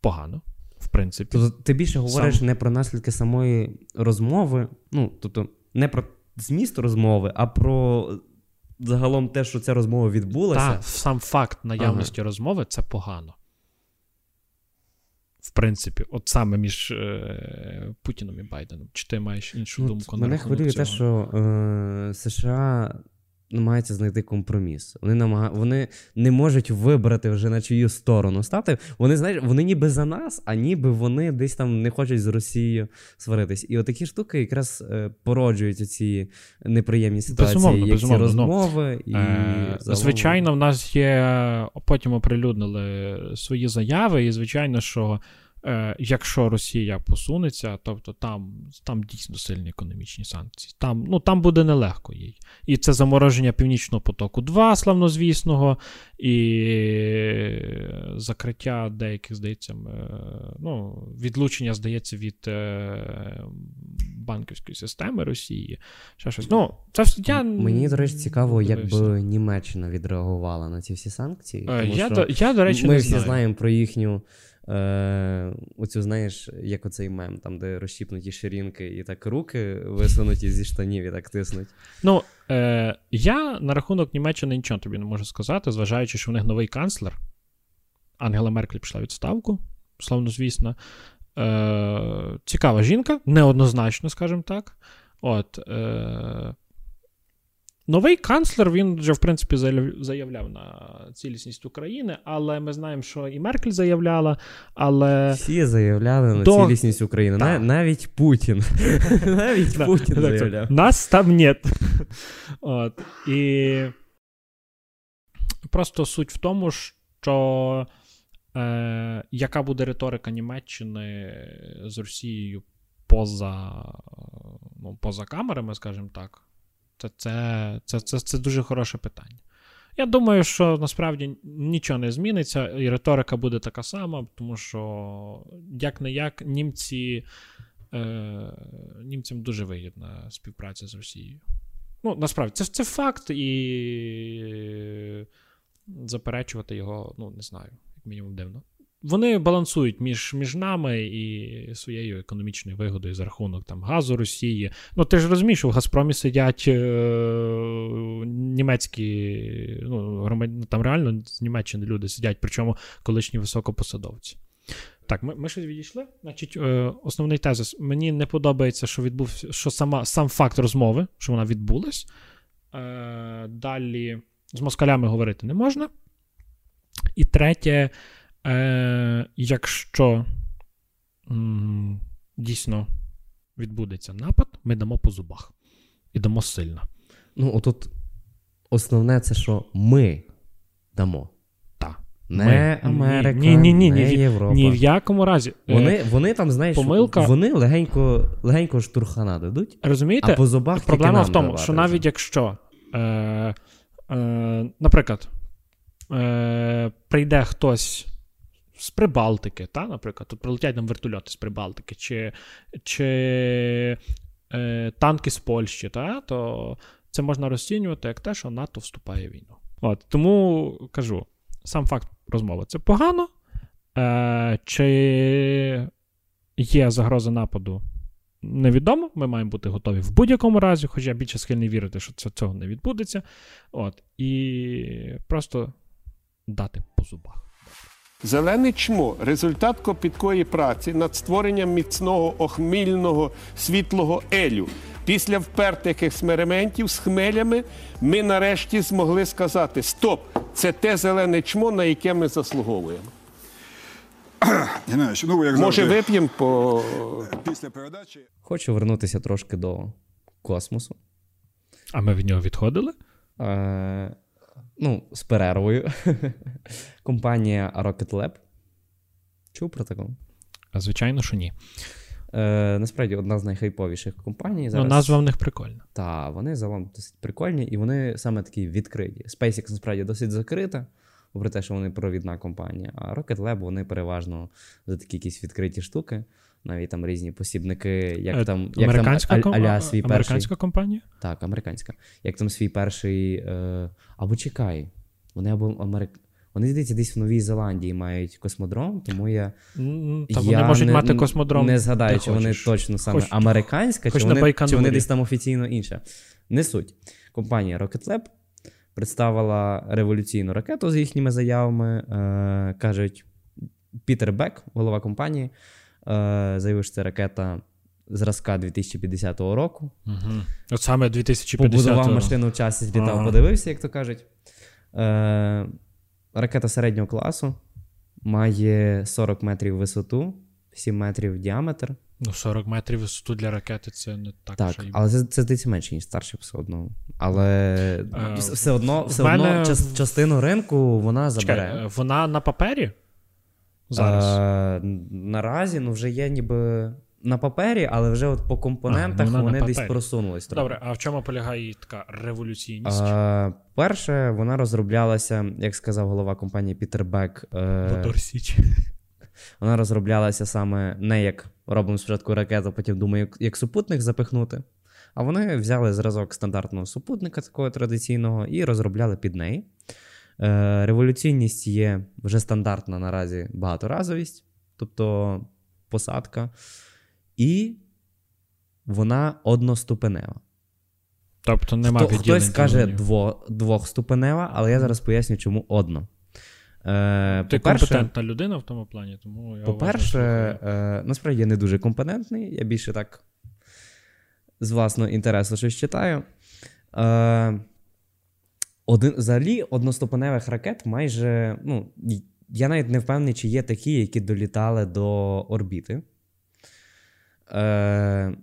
погано, в принципі. Тобто ти більше говориш Сам- не про наслідки самої розмови, ну, тобто не про зміст розмови, а про загалом те, що ця розмова відбулася. Та, сам факт наявності розмови це погано. В принципі, от саме між е, Путіном і Байденом. Чи ти маєш іншу Ну, думку мене хвилює те, що е, США намагаються знайти компроміс. Вони намага... вони не можуть вибрати вже на чию сторону стати. Вони знаєш, вони ніби за нас, а ніби вони десь там не хочуть з Росією сваритись. І отакі штуки якраз е, породжують ці неприємні ситуації, Безумовно, як безумовно, ці ну. І Е, Звичайно, в нас є. Потім оприлюднили свої заяви, і звичайно, що е, якщо Росія посунеться, тобто там, там дійсно сильні економічні санкції. Там, ну, там буде нелегко їй. І це замороження Північного потоку 2, славнозвісного, і закриття деяких, здається, е, ну, відлучення, здається, від е, банківської системи Росії. Ще щось. Ну, це все я Мені, до речі, цікаво, як би Німеччина відреагувала на ці всі санкції. Е, тому Я, що до, я, до речі, ми не всі знаю. знаємо про їхню. Е, оцю, знаєш, як оцей мем, там, де розщіпнуті ширинки, і так руки висунуті зі штанів і так тиснуть. Ну, е, я на рахунок Німеччини нічого тобі не можу сказати, зважаючи, що в них новий канцлер. Ангела Меркель пішла відставку, славнозвісно. Е, цікава жінка, неоднозначно, скажімо так. От, е, новий канцлер він вже, в принципі, заявляв на цілісність України, але ми знаємо, що і Меркель заявляла, але. Всі заявляли на До- цілісність України. Так. навіть Путін. навіть Да, Путін заявляв. Нас там нет. От. І просто суть в тому, що Е, яка буде риторика Німеччини з Росією поза, ну, поза камерами, скажімо так? Це, це, це, це, це дуже хороше питання. Я думаю, що насправді нічого не зміниться, і риторика буде така сама, тому що як не як німці, е, німцям дуже вигідна співпраця з Росією. Ну, насправді, це, це факт, і заперечувати його, ну, не знаю, як мінімум дивно. Вони балансують між між нами і своєю економічною вигодою за рахунок там газу Росії. Ну ти ж розумієш, що в Газпромі сидять е- німецькі, ну, громадяни, там реально з Німеччини люди сидять, причому колишні високопосадовці. Так, ми ми щось відійшли. Значить, е, основний тезис. Мені не подобається, що відбувся, що сама, сам факт розмови, що вона відбулась. Е, Далі з москалями говорити не можна. І третє, е, якщо м, дійсно відбудеться напад, ми дамо по зубах. І дамо сильно. Ну, отут основне це, що ми дамо. Не Ми. Америка, Ні, ні, ні, не ні, Європа. Ні в якому разі. Е, Вони, вони там, знаєш, помилка- вони легенько, легенько штурхана дадуть, Розумієте? а по зубах Проблема в тому, давати що навіть якщо, е, е, наприклад, е, прийде хтось з Прибалтики, та, наприклад, тут прилетять нам вертольоти з Прибалтики, чи, чи е, танки з Польщі, та, то це можна розцінювати як те, що НАТО вступає в війну. От, тому кажу, сам факт розмови це погано. Е, чи є загроза нападу невідомо. Ми маємо бути готові в будь-якому разі, хоча я більше схильний вірити, що це, цього не відбудеться. От, і просто дати по зубах. Зелене чмо результат копіткої праці над створенням міцного охмільного світлого елю. Після впертих експериментів з хмелями ми нарешті змогли сказати: Стоп! Це те зелене чмо, на яке ми заслуговуємо. Геннадійович, ну як Може, завжди, вип'ємо по після передачі. Хочу вернутися трошки до космосу. А ми від нього відходили? Е, ну, з перервою. Компанія Rocket Lab. Чув про таку? Звичайно, що ні. Е, насправді одна з найхайповіших компаній. Зараз. Ну, назва в них прикольна. Та, вони загалом досить прикольні, і вони саме такі відкриті. SpaceX насправді досить закрита, попри те, що вони провідна компанія. А Rocket Lab вони переважно за такі якісь відкриті штуки. Навіть там різні посібники, як Е, там, як американська, там ком- а- аля свій перший. американська компанія? Так, американська. Як там свій перший. Е... Або чекай. Вони або Америк... Вони здається, десь в Новій Зеландії мають космодром, тому я. Та я вони можуть не, мати космодром. Не згадаю, чи вони точно саме Хоч- американська, хоч чи вони, чи вони десь там офіційно інша. Не суть. Компанія Rocket Lab представила революційну ракету з їхніми заявами. Е, кажуть, Пітер Бек, голова компанії, заявив, що це ракета зразка 2050 року. Угу. От саме 2050 Побудував машину в часі, злітав, Ага. подивився, як то кажуть. Е, ракета середнього класу має 40 метрів висоту, 7 метрів діаметр. Ну, 40 метрів висоту для ракети це не так. Так, вже але це, це здається менше, ніж старше все одно. Але Е, все- одно, все мене- одно частину ринку вона забере. е, вона на папері? Зараз. Е, наразі ну, вже є ніби на папері, але вже от по компонентах вона на вони десь просунулись. трохи. Добре, а в чому полягає її така революційність? Е, перше, вона розроблялася, як сказав голова компанії Пітер Бек. Е, вона розроблялася саме не як робимо спочатку ракету, потім думаю, як, як супутник запихнути. А вони взяли зразок стандартного супутника, такого традиційного, і розробляли під неї. Е, революційність є вже стандартна наразі багаторазовість, тобто посадка. І вона одноступенева. Тобто нема Хто, хтось каже дво, двохступенева, але я зараз поясню, чому одно. Е, Ти по-перше, компетентна людина в тому плані, тому я по-перше, е, насправді я не дуже компетентний, я більше так з власного інтересу щось читаю. Е, один, взагалі, одноступеневих ракет майже. Ну, я навіть не впевнений, чи є такі, які долітали до орбіти. Е,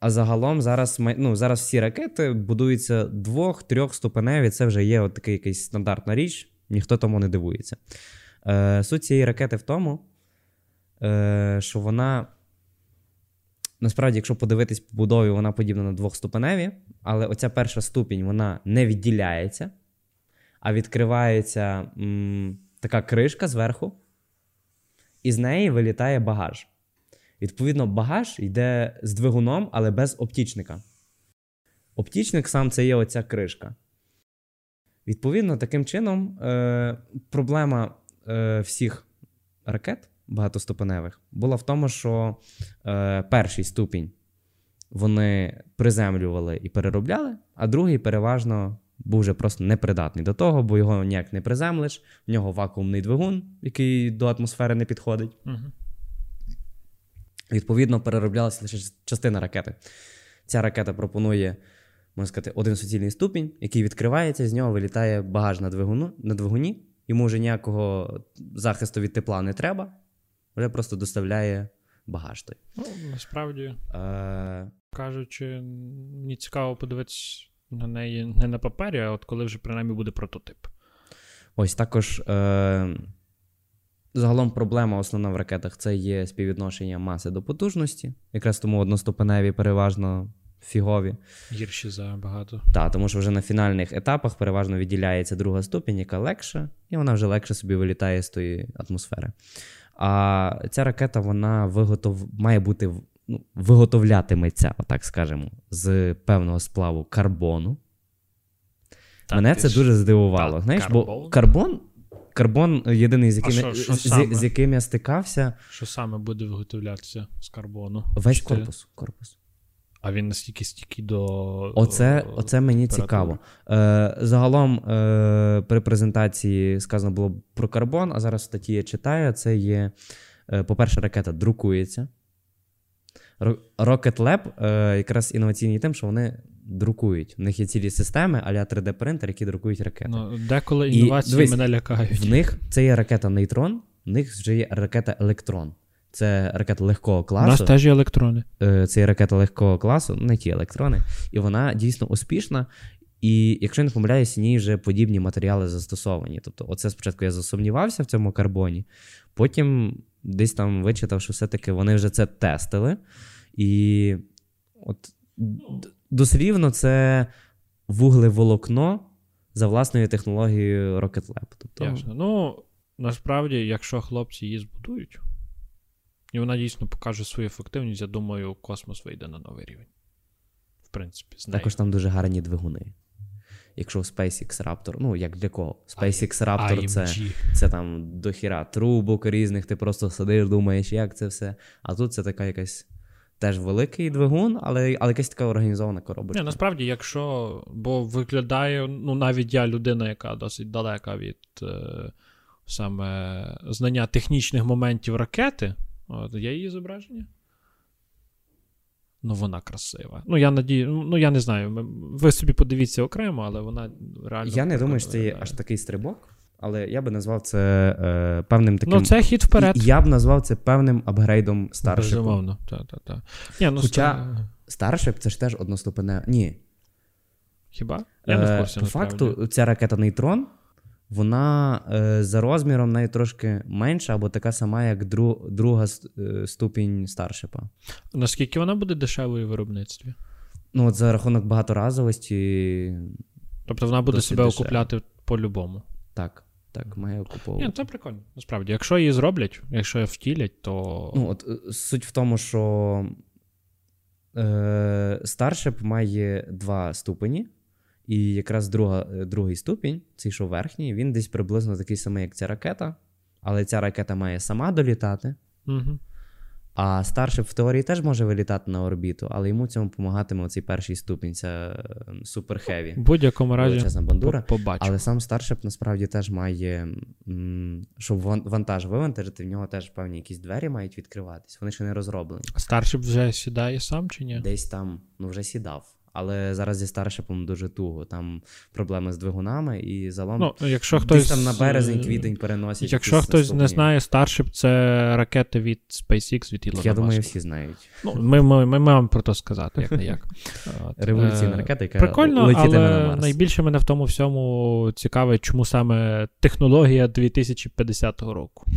а загалом зараз, ну, зараз всі ракети будуються двох-трьохступеневі. Це вже є от такий якийсь стандартна річ, ніхто тому не дивується. Е, суть цієї ракети в тому, е, що вона. Насправді, якщо подивитись по будові, вона подібна на двохступеневі, але оця перша ступінь вона не відділяється, а відкривається м, така кришка зверху, і з неї вилітає багаж. Відповідно, багаж йде з двигуном, але без оптічника. Оптічник сам це є оця кришка. Відповідно, таким чином, е, проблема е, всіх ракет багатоступеневих була в тому, що е, перший ступінь вони приземлювали і переробляли, а другий переважно був вже просто непридатний до того, бо його ніяк не приземлиш, в нього вакуумний двигун, який до атмосфери не підходить. Угу. Відповідно, перероблялася лише частина ракети. Ця ракета пропонує, можна сказати, один суцільний ступінь, який відкривається, з нього вилітає багаж на, двигуну, на двигуні. Йому вже ніякого захисту від тепла не треба, вже просто доставляє багаж той. Ну, насправді, Е, кажучи, мені цікаво подивитися на неї не на папері, а от коли вже принаймні буде прототип. ось також е, загалом проблема основна в ракетах це є співвідношення маси до потужності. Якраз тому одноступеневі переважно фігові. Гірші за багато. Так, тому що вже на фінальних етапах переважно відділяється друга ступінь, яка легша, і вона вже легше собі вилітає з тої атмосфери. А ця ракета вона виготов... має бути ну, виготовлятиметься, отак скажемо, з певного сплаву карбону. Та Мене це ж- дуже здивувало. Та, Знаєш, карбон? бо карбон, карбон єдиний, з яким, що- що з, з яким я стикався, Що саме буде виготовлятися з карбону? весь Чи ти- корпус. корпус. А він настільки стійкий до. Оце, о, оце мені цікаво. Е, загалом е, при презентації сказано було про карбон, а зараз в статті я читаю. Це є, е, по-перше, ракета друкується. Rocket Lab е, якраз інноваційні тим, що вони друкують. У них є цілі системи, а-ля 3D-принтер, які друкують ракети. Ну, деколи І інновації дивись, мене лякають. В них це є ракета Нейтрон, в них вже є ракета Електрон. Це ракета легкого У класу. нас теж є електрони. Е, це є ракета легкого класу, не ті електрони, і вона дійсно успішна. І якщо я не помиляюся, в ній вже подібні матеріали застосовані. Тобто, оце спочатку я засумнівався в цьому карбоні, потім десь там вичитав, що все-таки вони вже це тестили. І от дослівно це вуглеволокно за власною технологією Rocket Lab. Тобто, Ясно. Ну, насправді, якщо хлопці її збудують, і вона дійсно покаже свою ефективність, я думаю, космос вийде на новий рівень. В принципі, з нею. Також там дуже гарні двигуни. Якщо в SpaceX Raptor, ну як для кого? SpaceX Raptor це, це там дохіра трубок різних, ти просто сидиш, думаєш, як це все. А тут це така якась теж великий двигун, але, але якась така організована коробочка. Ні, насправді, якщо. Бо виглядає, ну навіть я людина, яка досить далека від е, саме знання технічних моментів ракети, от, є її зображення. Ну, вона красива. Ну, я надію, ну я не знаю. Ви собі подивіться окремо, але вона реально. Я не думаю, що це є аж такий стрибок, але я би назвав це е, певним таким. Ну, це хід вперед. Я б назвав це певним апгрейдом старшипу. Безумовно, так, так, так. Ні, ну, Хоча- ста- Старшип це ж теж одноступенне. Ні. Хіба? Я не в Е, курсі. По факту, ця ракета Нейтрон, вона е, за розміром навіть трошки менша або така сама, як дру, друга е, ступінь старшипа. Наскільки вона буде дешевою в виробництві? Ну, от за рахунок багаторазовості, Тобто вона буде себе дешево. окупляти по-любому. так, так, має Ні, окуповувати. це прикольно. Насправді, якщо її зроблять, якщо її втілять, то Ну, от е, суть в тому, що е, старшип має два ступені, і якраз друга, е, другий ступінь, цей що верхній, він десь приблизно такий самий, як ця ракета, але ця ракета має сама долітати. угу. А старшип в теорії теж може вилітати на орбіту, але йому цьому допомагатиме оцей перший ступінь, це супер хеві. в будь-якому разі бандура. по- побачимо. Але сам старшип насправді теж має, щоб ван- вантаж вивантажити, в нього теж певні якісь двері мають відкриватись. Вони ще не розроблені. Старший вже сідає сам чи ні? Десь там ну, вже сідав. Але зараз зі старшипом дуже туго. Там проблеми з двигунами і залом. Ну, якщо Десь там на березень, квітень переносять. Якщо хтось не знає, Starship — це ракети від SpaceX, від Ілона Я думаю, всі знають. Ну, ми, ми, ми маємо про це сказати, як не як. Революційна е, ракета, яка Прикольно, летітиме на Марс. найбільше мене в тому всьому цікавить, чому саме технологія 2050 року.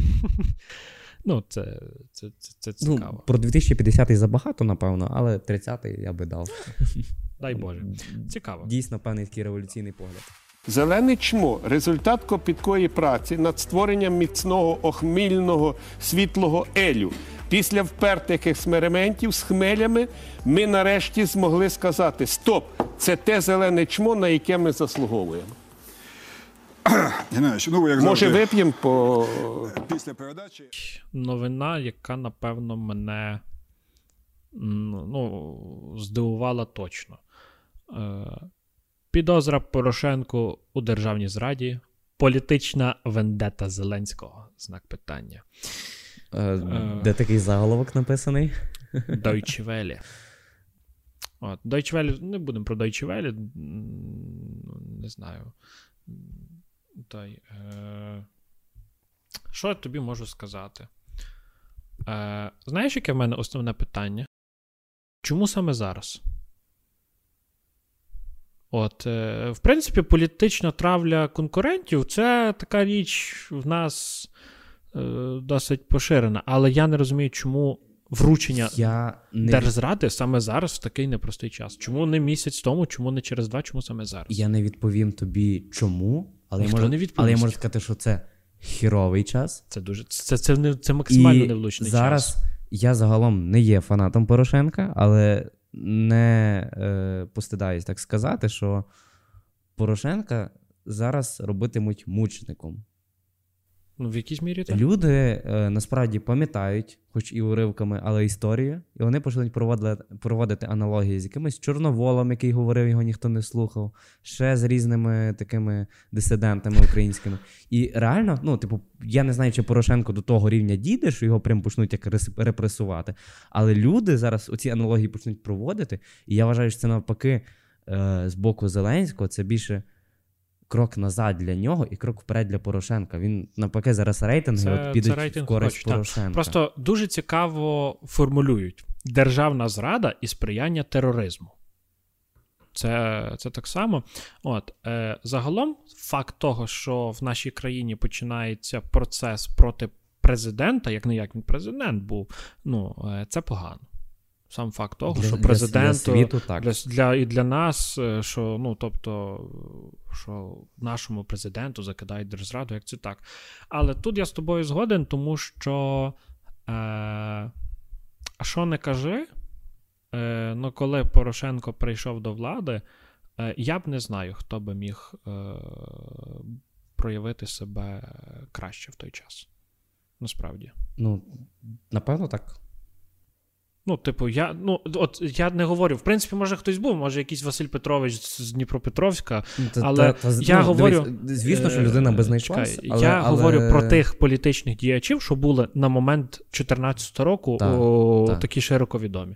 Ну, це, це, це, це Ну, цікаво. про 2050 забагато, напевно, але 30-й я би дав. Дай Боже. Цікаво. Дійсно, певний такий революційний погляд. Зелене чмо результат копіткої праці над створенням міцного охмільного світлого елю. Після впертих експериментів з хмелями ми нарешті змогли сказати: Стоп! Це те зелене чмо, на яке ми заслуговуємо. Ну, як Може, завжди, вип'ємо по після передачі. Новина, яка, напевно, мене ну, здивувала точно. Е, Підозра Порошенку у державній зраді. Політична вендета Зеленського. Знак питання. Е, Де такий заголовок написаний? Deutsche Welle. От, Deutsche Welle, не будемо про Deutsche Welle, не знаю. Дай, е... Що я тобі можу сказати? Е... Знаєш, яке в мене основне питання? Чому саме зараз? От, е... в принципі, політична травля конкурентів це така річ в нас е... досить поширена, але я не розумію, чому вручення Я не, держзради саме зараз в такий непростий час. Чому не місяць тому, чому не через два, чому саме зараз? я не відповім тобі чому, але я, можу, не відповість. але я можу сказати, що це хіровий час. Це дуже це, це, це, це максимально І невлучний зараз час. я загалом не є фанатом Порошенка, але не е, постидаюсь так сказати, що Порошенка зараз робитимуть мучеником. Ну, в якійсь мірі так. Люди е, насправді пам'ятають, хоч і уривками, але історію, і вони почнуть проводити, проводити аналогії з якимось чорноволом, який говорив, його ніхто не слухав, ще з різними такими дисидентами українськими. І реально, ну, типу, я не знаю, чи Порошенко до того рівня дійде, що його прям почнуть як репресувати. Але люди зараз оці аналогії почнуть проводити, і я вважаю, що це навпаки е, з боку Зеленського це більше. Крок назад для нього і крок вперед для Порошенка. Він навпаки зараз рейтинги Це- от підуть це рейтинг в користь хоч, так. Порошенка. Просто дуже цікаво формулюють: державна зрада і сприяння тероризму. Це, це так само. От, е, загалом, факт того, що в нашій країні починається процес проти президента, як не як він президент був, ну, е, це погано. Сам факт того, для, що президенту для світу так. для, для, і для нас, е, що, ну, тобто, що нашому президенту закидають держзраду, як це так. Але тут я з тобою згоден, тому що, е, а що не кажи, е, ну, коли Порошенко прийшов до влади, е, я б не знаю, хто би міг е, проявити себе краще в той час. Насправді. Ну, напевно, так. Ну, типу, я ну от я не говорю. В принципі, може хтось був, може якийсь Василь Петрович з Дніпропетровська. Та- Але та- та- я ну, говорю, дивись, звісно, що Е, людина без чекай, знайшлась, але, я але... говорю про тих політичних діячів, що були на момент 14 року Так, о, так. такі широко відомі.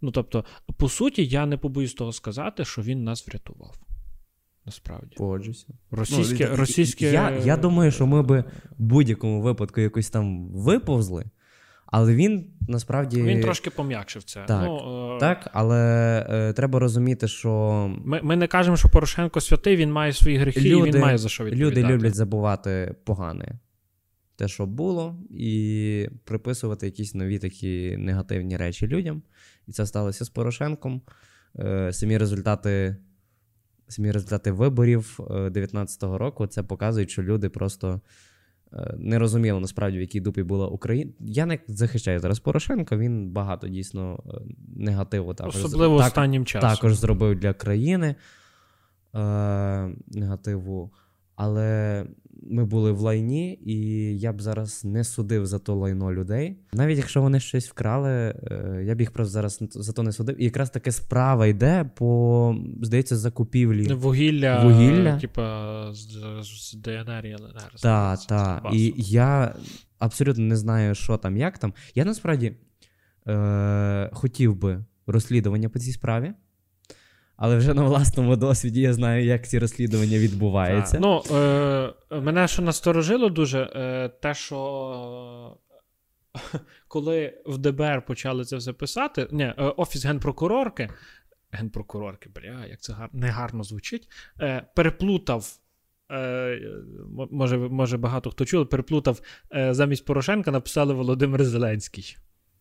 Ну тобто, по суті, я не побоюсь того сказати, що він нас врятував. Насправді. Погоджуся. Російське, Ну, російське... Я, я думаю, що ми би в будь-якому випадку якось там виповзли, але він насправді. Він трошки пом'якшив це. Так, ну, е, Так, але е, треба розуміти, що Ми, ми не кажемо, що Порошенко святий, він має свої гріхи, і люди, він має за що відповідати. люди люблять забувати погане. Те, що було, і приписувати якісь нові такі негативні речі людям. І це сталося з Порошенком. Е, самі результати. Самі результати виборів 19-го року це показують, що люди просто е, не розуміло насправді, в якій дупі була Україна. Я не захищаю зараз Порошенка, він багато дійсно е, негативу також, Особливо так- останнім часом. також зробив для країни е, негативу. Але ми були в лайні, і я б зараз не судив за то лайно людей. Навіть якщо вони щось вкрали, е, я б їх просто зараз за то не судив. І якраз таки справа йде по, здається, закупівлі. Вугілля, Вугілля. типа з, з ДНР і ЛНР. Так, так. І я абсолютно не знаю, що там, як там. Я насправді е, хотів би розслідування по цій справі. Але вже на власному досвіді я знаю, як ці розслідування відбуваються. Ну, е, мене що насторожило дуже, е, те, що коли в ДБР почали це все писати, ні, е, Офіс генпрокурорки, генпрокурорки, бля, як це гар, негарно звучить, е, переплутав. Е, може, може, багато хто чув, переплутав е, замість Порошенка написали Володимир Зеленський.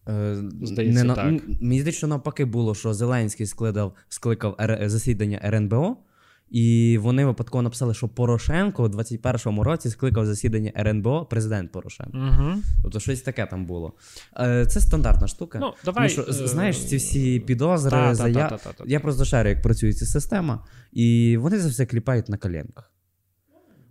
Е, Здається, не так. Мені здається, що навпаки було, що Зеленський скликав, скликав Р- засідання РНБО, і вони випадково написали, що Порошенко у 21-му році скликав засідання РНБО, президент Порошенко. Угу. Тобто щось таке там було. Е, Це стандартна штука. Ну, давай, Тому що, е, знаєш, ці всі підозри, зая... та, та. Я просто шарю, як працює ця система, і вони за все кліпають на коленках.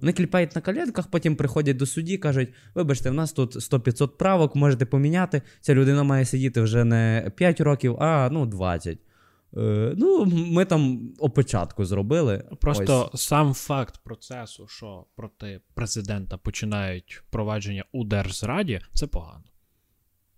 Вони кліпають на колядках, потім приходять до судді, кажуть: вибачте, в нас тут 100-500 правок, можете поміняти. Ця людина має сидіти вже не 5 років, а ну 20. Е, ну, ми там опечатку зробили. Просто Ось. сам факт процесу, що проти президента починають провадження у держзраді, це погано.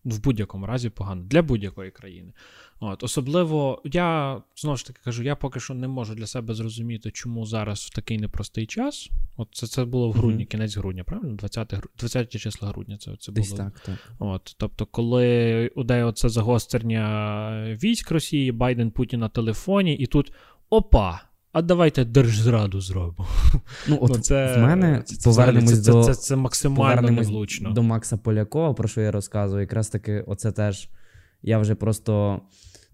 В будь-якому разі погано для будь-якої країни. От, особливо, я знову ж таки кажу, я поки що не можу для себе зрозуміти, чому зараз в такий непростий час. От це, це було в грудні, Мгм. кінець грудня, правильно? 20, гру- 20 числа грудня. Це, це було. Десь так, так. От, тобто, коли іде оце загострення військ Росії, Байден Путін на телефоні, і тут опа! А давайте держзраду зробимо. Ну, от ну, це, в мене це, повернемось це, до. це, це, це максимально Повернемось невлучно. до Макса Полякова, про що я розказую. Якраз таки, оце теж. Я вже просто.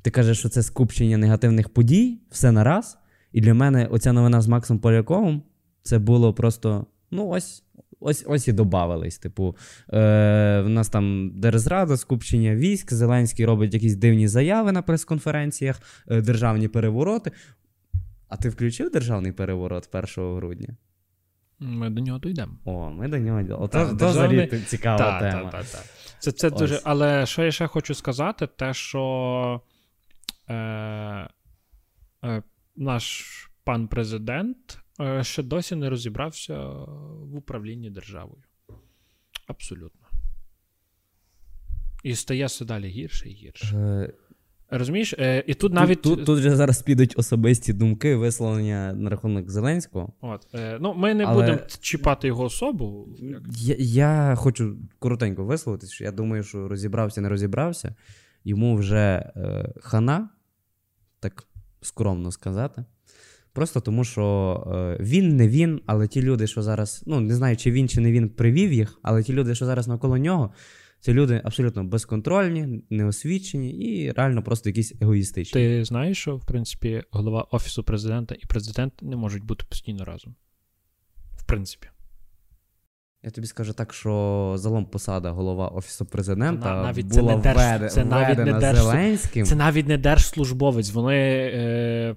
Ти кажеш, що це скупчення негативних подій, все на раз. І для мене оця новина з Максом Поляковим це було просто. Ну, ось. Ось ось і додавались. Типу, е, в нас там держзрада, скупчення військ, Зеленський робить якісь дивні заяви на прес-конференціях, е, державні перевороти. А ти включив державний переворот 1 грудня? Ми до нього дійдемо. О, ми до нього дійдемо. Так, Ото державний- взагалі цікава Так, тема. так. Це, це Ось. дуже. Але що я ще хочу сказати, те, що е, е, наш пан президент е, ще досі не розібрався в управлінні державою. Абсолютно. І стає все далі гірше і гірше. Е, Розумієш? Е, і тут навіть. Тут, тут, тут же зараз підуть особисті думки, висловлення на рахунок Зеленського. От, е, ну, ми не Але- будемо чіпати його особу. Я, я хочу коротенько висловитись, що я думаю, що розібрався, не розібрався. Йому вже е, хана, так скромно сказати. Просто тому, що е, він не він, але ті люди, що зараз, ну не знаю, чи він чи не він привів їх, але ті люди, що зараз навколо нього, це люди абсолютно безконтрольні, неосвічені і реально просто якісь егоїстичні. Ти знаєш, що в принципі голова офісу президента і президент не можуть бути постійно разом. В принципі. Я тобі скажу так, що залом посада голова офісу президента На- навіть це не держ- введе- це навіть не держ- Зеленським. Це навіть не держслужбовець. Вони е,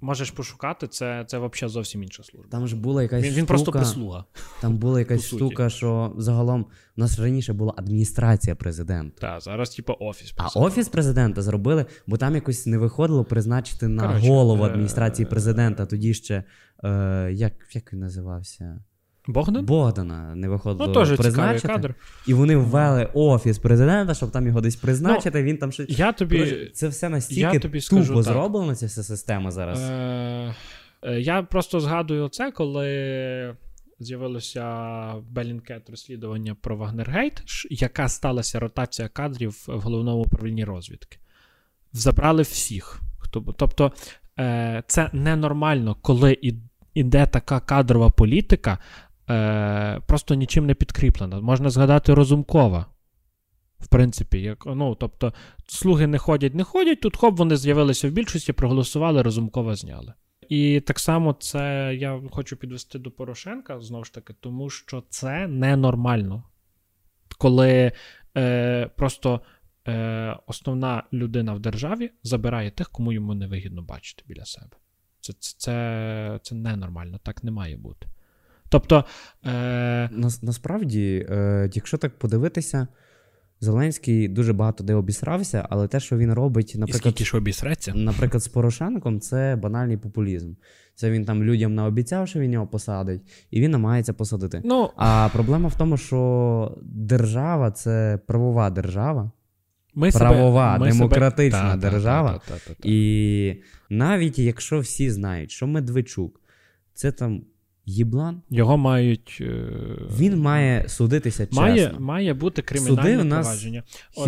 можеш пошукати, це, це взагалі зовсім інша служба. Там ж була якась Він, штука, він просто прислуга. там була якась штука, що загалом у нас раніше була адміністрація президента. Так, зараз, типу, офіс. А офіс президента зробили, бо там якось не виходило призначити на Короче, голову е, адміністрації президента. Тоді ще е, як, як він називався? Богдан? Богдана не виходило Ну, теж призначити. кадр. І вони ввели офіс президента, щоб там його десь призначити. він там щось. Я тобі. Це все настільки я тобі скажу тупо так. зроблено, ця вся система зараз. Е, е, я просто згадую це, коли з'явилося Белінкет розслідування про Вагнергейт, яка сталася ротація кадрів в головному управлінні розвідки. Забрали всіх. Хто, тобто, е, це ненормально, коли і- іде така кадрова політика, е, просто нічим не підкріплена. Можна згадати Розумкова. В принципі, як, ну, тобто, слуги не ходять, не ходять, тут хоп, вони з'явилися в більшості, проголосували, Розумкова зняли. І так само це я хочу підвести до Порошенка знову ж таки, тому що це ненормально. Коли е, просто е, основна людина в державі забирає тих, кому йому не вигідно бачити біля себе. Це, це, це, це ненормально, так не має бути. Тобто, е, Нас, насправді, е, якщо так подивитися, Зеленський дуже багато де обісрався, але те, що він робить, і наприклад, скільки ж наприклад, з Порошенком, це банальний популізм. Це він там людям наобіцяв, що він його посадить, і він намагається посадити. Ну, А проблема в тому, що держава це правова держава. Ми себе- правова, ми себе- демократична Та, та, та, держава. та, та, та, та. І навіть якщо всі знають, що Медведчук це там їблан, Його мають. е, він має судитися чесно. має, має бути кримінальне Суди у нас провадження. От,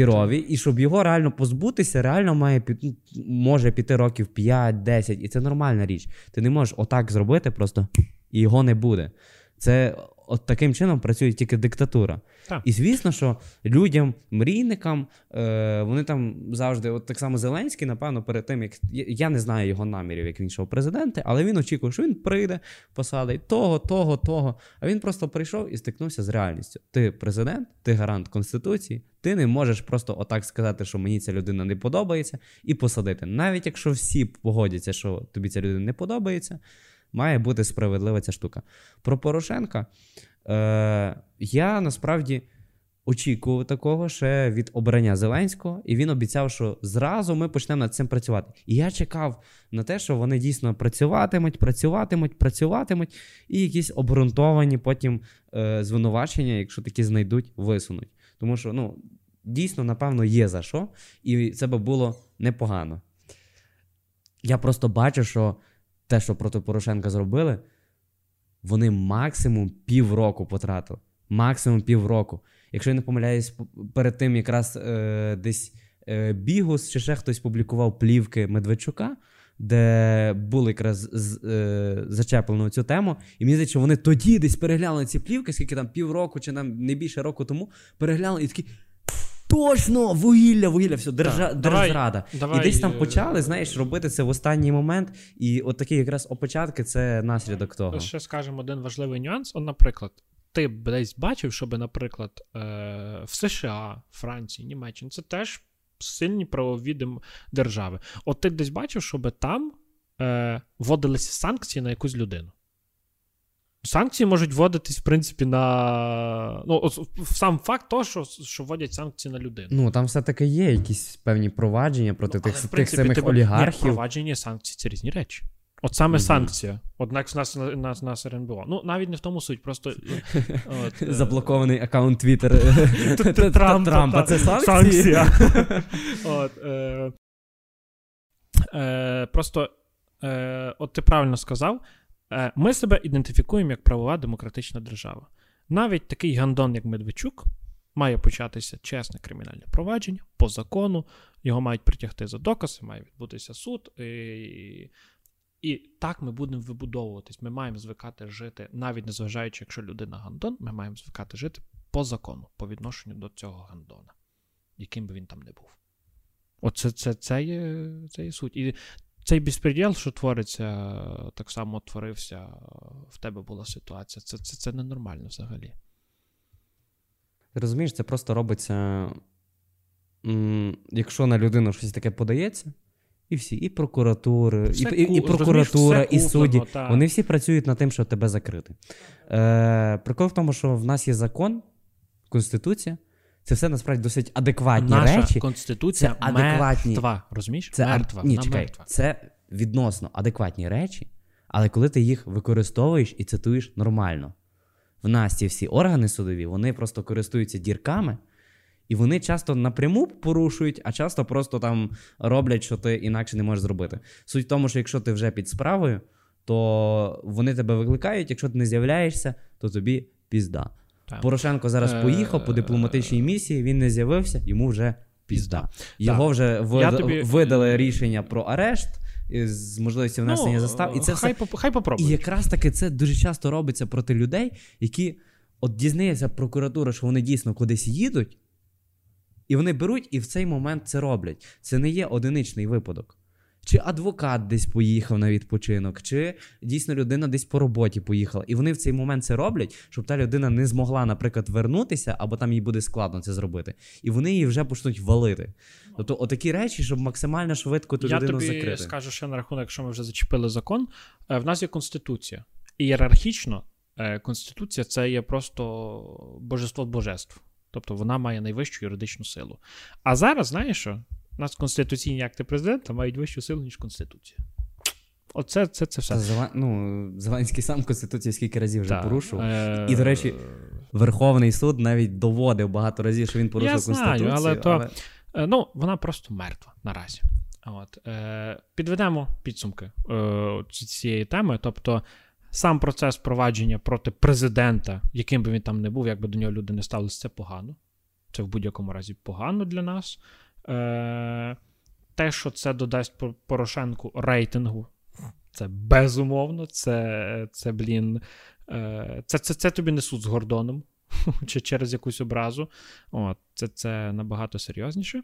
і щоб його реально позбутися, реально має під, ну, може піти років 5-10, і це нормальна річ. Ти не можеш отак зробити просто і його не буде. Це от таким чином працює тільки диктатура. Так. І звісно, що людям, мрійникам, е, вони там завжди, от так само Зеленський, напевно, перед тим, як я- не знаю його намірів, як він йшов президенти, але він очікував, що він прийде, посадить того, того, того. А він просто прийшов і стикнувся з реальністю. Ти президент, ти гарант Конституції, ти не можеш просто отак сказати, що мені ця людина не подобається, і посадити. Навіть якщо всі погодяться, що тобі ця людина не подобається, має бути справедлива ця штука. Про Порошенка е, я насправді очікував такого ще від обрання Зеленського, і він обіцяв, що зразу ми почнемо над цим працювати. І я чекав на те, що вони дійсно працюватимуть, працюватимуть, працюватимуть, і якісь обґрунтовані потім е, звинувачення, якщо такі знайдуть, висунуть. Тому що ну, дійсно, напевно, є за що, і це би було непогано. Я просто бачу, що те, що проти Порошенка зробили, вони максимум півроку потратили. Максимум півроку. Якщо я не помиляюсь, перед тим якраз е, десь е, Бігус чи ще хтось публікував плівки Медведчука, де було якраз з, е, зачеплено цю тему. І мені здається, вони тоді десь переглянули ці плівки, скільки там півроку чи нам не більше року тому, переглянули і такі. Точно! Вугілля, вугілля, все, держа, Так, давай- держзрада. давай, і десь там е, почали, знаєш, робити це в останній момент. І от такі якраз опечатки це наслідок того. Ще скажемо один важливий нюанс. От, наприклад, ти б десь бачив, щоб, наприклад, е, в США, Франції, Німеччині це теж сильні правові держави. От ти десь бачив, щоб там е, вводилися санкції на якусь людину. Санкції можуть вводитись, в принципі, на. Ну, сам факт того, що, що вводять санкції на людину. Ну, там все-таки є якісь певні провадження проти Але, тих, в тих принципі, самих тебе- олігархів. Ні, провадження санкції це різні речі. От саме Мгм. санкція. Однак нас, нас, нас РНБО. Ну, навіть не в тому суть, просто. е, от, Заблокований аккаунт Твіттер Трампа. Це? Санкція. От, е, е, просто, от ти правильно сказав, ми себе ідентифікуємо як правова демократична держава. Навіть такий гандон, як Медведчук, має початися чесне кримінальне провадження по закону, його мають притягти за докази, має відбутися суд. І, і так ми будемо вибудовуватись. Ми маємо звикати жити, навіть незважаючи, якщо людина гандон, ми маємо звикати жити по закону, по відношенню до цього гандона, яким би він там не був. Оце це, це, є, це є суть. І цей безпреділ, що твориться, так само творився, в тебе була ситуація. Це, це, це ненормально взагалі. Розумієш, це просто робиться. Якщо на людину щось таке подається, і всі, і прокуратури, і, Все і, і ку- прокуратура, і судді, та. вони всі працюють над тим, щоб тебе закрити. Е, прикол в тому, що в нас є закон, Конституція. Це все насправді досить адекватні Наша речі. конституція це адекватні- мертва, розумієш? Це мертва, Ні, чекай, мертва. це відносно адекватні речі, але коли ти їх використовуєш і цитуєш нормально. В нас ці всі органи судові, вони просто користуються дірками, і вони часто напряму порушують, а часто просто там роблять, що ти інакше не можеш зробити. Суть в тому, що якщо ти вже під справою, то вони тебе викликають, якщо ти не з'являєшся, то тобі пізда. Так. Порошенко зараз Е, поїхав по дипломатичній місії, він не з'явився, йому вже пізда. Його вже вид- тобі- видали рішення про арешт з можливістю внесення Ну, застав. І це хай, все. поп- хай І попробують. якраз таки це дуже часто робиться проти людей, які от дізнається прокуратура, що вони дійсно кудись їдуть, і вони беруть і в цей момент це роблять. Це не є одиничний випадок. Чи адвокат десь поїхав на відпочинок, чи дійсно людина десь по роботі поїхала. І вони в цей момент це роблять, щоб та людина не змогла, наприклад, вернутися, або там їй буде складно це зробити. І вони її вже почнуть валити. Тобто, отакі речі, щоб максимально швидко ту Я людину тобі закрити. скажу ще на рахунок, якщо ми вже зачепили закон. Е, В нас є конституція. Ієрархічно е, конституція це є просто божество божеств. Тобто вона має найвищу юридичну силу. А зараз, знаєш що? У нас конституційні акти президента мають вищу силу, ніж Конституція. Оце це, це все. Зелен... Ну, Зеленський сам Конституцію скільки разів вже порушив. Е, І, до речі, Верховний суд навіть доводив багато разів, що він порушив Я знаю, Конституцію. але то- Е, ну, вона просто мертва наразі. От, е, підведемо підсумки е, цієї теми. Тобто, сам процес провадження проти президента, яким би він там не був, як би до нього люди не ставилися, це погано. Це в будь-якому разі погано для нас. Е, те, що це додасть Порошенку рейтингу, це безумовно. Це, це блін. Е, це, це, це тобі несуть з Гордоном чи через якусь образу. От, це, це набагато серйозніше.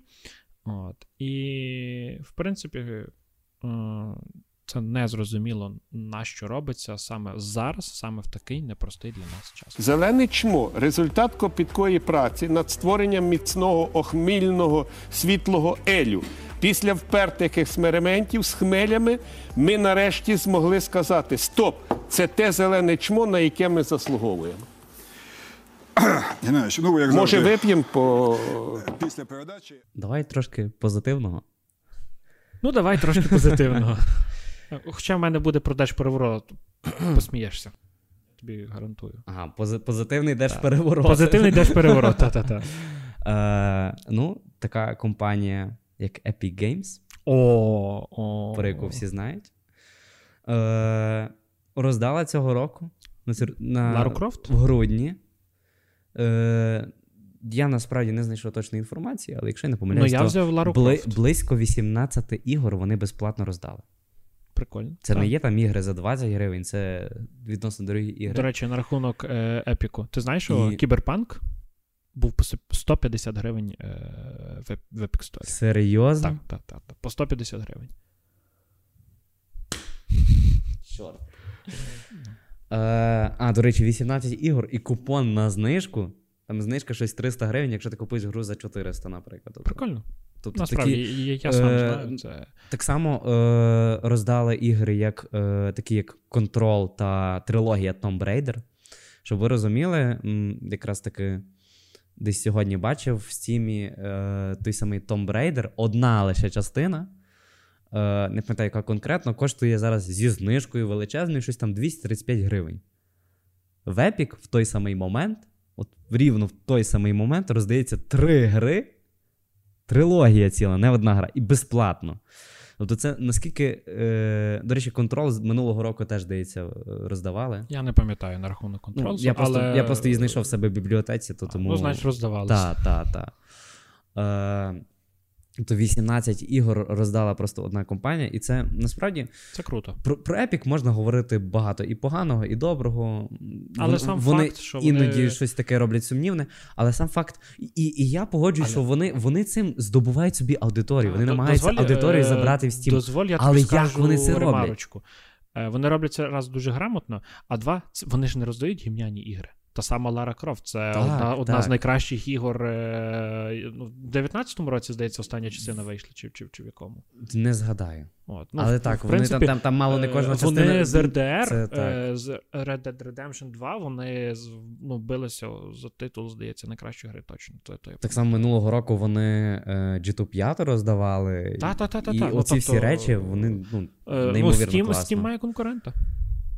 От, і, в принципі, е, це не зрозуміло, на що робиться саме зараз, саме в такий непростий для нас час. Зелене чмо результат копіткої праці над створенням міцного охмільного світлого елю. Після впертих експериментів з хмелями ми нарешті змогли сказати: Стоп! Це те зелене чмо, на яке ми заслуговуємо. Геннадійович, ну як Може, завжди, вип'ємо по після передачі. Давай трошки позитивного. Ну, давай трошки позитивного. Хоча в мене буде про держпереворот, посмієшся. Тобі гарантую. Ага, пози- позитивний держпереворот. Позитивний держпереворот, та-та-та. Е, ну, така компанія, як Epic Games, О, о. про яку всі знають. Е, роздала цього року на, цир- на, Лару Крофт? в грудні. Е, я насправді не знайшов точної інформації, але якщо я не Ну, помиляюсь, я то взяв Лару бли- Крофт. близько 18 ігор вони безплатно роздали. Прикольно. Це Так. не є там ігри за 20 гривень, це відносно дорогі ігри. До речі, на рахунок е, Epic у. Ти знаєш, що І- Кіберпанк був по 150 гривень е, в, в Epic Store. Серйозно? Так, так, так, так. По 150 гривень. Чорт. Е, а, до речі, 18 ігор і купон на знижку. Там знижка щось 300 гривень, якщо ти купуєш гру за 400, наприклад. Прикольно. Тобто Насправді, такі, я, я сам е, знаю. Це... так само е, роздали ігри, як, е, такі як Control та трилогія Tomb Raider. Щоб ви розуміли, якраз таки десь сьогодні бачив в стімі е, той самий Tomb Raider, одна лише частина. Е, не пам'ятаю, яка конкретно, коштує зараз зі знижкою величезною, щось там 235 гривень. В Epic в той самий момент, от рівно в той самий момент роздається три гри, трилогія ціла, не одна гра, і безплатно. Тобто, це наскільки. Е, до речі, контрол з минулого року теж, здається, е, роздавали. Я не пам'ятаю на рахунок Ну, контролу. я, просто, але... я просто її знайшов в себе в бібліотеці, то тому. Ну, значить, роздавалися. Так, так, так. То 18 ігор роздала просто одна компанія, і це насправді Це круто. про, про Epic можна говорити багато і поганого, і доброго. Але Вон- сам вони факт, що вони- іноді щось таке роблять сумнівне, але сам факт, і, і я погоджуюсь, Але- що вони, вони цим здобувають собі аудиторію. Вони намагаються дозволь, аудиторію е, забрати в Steam. Дозволь, я Але тобі як скажу вони це роблять? ремарочку. Е, Вони роблять це раз дуже грамотно, а два, вони ж не роздають гімняні ігри. Та сама Лара Крофт, це Так, одна, одна з найкращих ігор. е, Ну, в 19-му році, здається, остання частина вийшла, чи, чи, чи в якому. Не згадаю. От. Ну, але в- так, в вони принципі, там, там, там мало не кожна Е, частина. Вони з RDR, це так. е, з Red Dead Redemption 2, вони ну, билися за титул, здається, найкращої гри точно. То, то Так само минулого року вони е, GTA 5 роздавали. Та-та-та-та-та. І Ну, оці всі тобто, речі, вони ну, Е, Ну, Steam, класно. Steam має конкурента.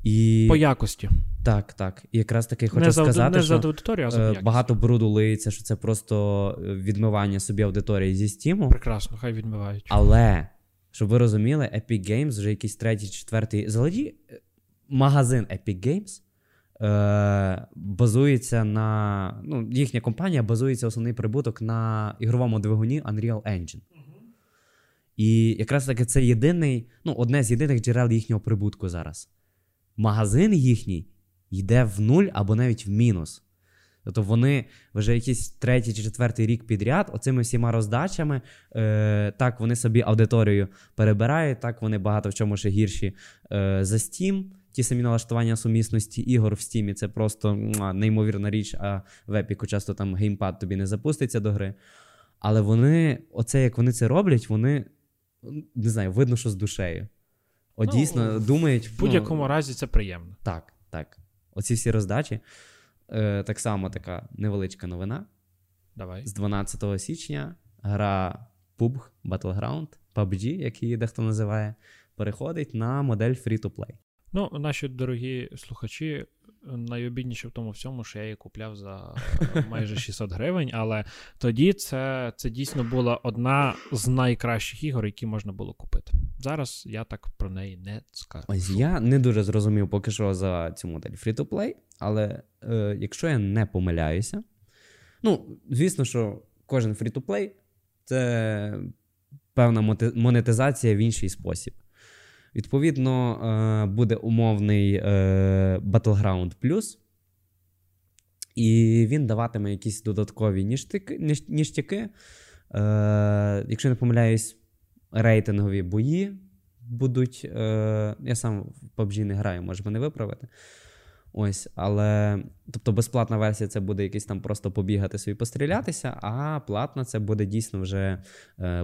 І... По якості. Так, так. І якраз таки хочу не за, сказати, не що за аудиторію, а за е, багато бруду лиється, що це просто е, відмивання собі аудиторії зі Стіму. Прекрасно, хай відмивають. Але, щоб ви розуміли, Epic Games вже якийсь третій, четвертий. Загалі е, магазин Epic Games е, базується на. Ну, їхня компанія базується основний прибуток на ігровому двигуні Unreal Engine. І якраз таки це єдиний, ну, одне з єдиних джерел їхнього прибутку зараз. Магазин їхній йде в нуль або навіть в мінус. Тобто вони вже якийсь третій чи четвертий рік підряд, оцими всіма роздачами, е, так вони собі аудиторію перебирають, так вони багато в чому ще гірші е, за Steam. Ті самі налаштування сумісності ігор в Steam це просто неймовірна річ, а в Epic часто там геймпад тобі не запуститься до гри. Але вони, оце як вони це роблять, вони не знаю, видно, що з душею. От Ну, дійсно думають. В будь-якому разі це приємно. Так, так. Оці всі роздачі. Е, так само така невеличка новина. Давай. З 12 січня гра PUBG Battleground, PUBG, як її дехто називає, переходить на модель Free-to-Play. Ну, наші дорогі слухачі, найобідніше в тому всьому, що я її купляв за е, майже 600 гривень, але тоді це, це дійсно була одна з найкращих ігор, які можна було купити. Зараз я так про неї не скажу. Ось я не дуже зрозумів поки що за цю модель Free-to-Play, але е, якщо я не помиляюся, ну, звісно, що кожен Free-to-Play це певна монетизація в інший спосіб. Відповідно, е, буде умовний е, Battleground Plus, і він даватиме якісь додаткові ніштяки. Е, якщо не помиляюсь, рейтингові бої будуть. Я сам в PUBG не граю, може мене виправити. Ось, але тобто безплатна версія це буде якийсь там просто побігати собі пострілятися, а платна це буде дійсно вже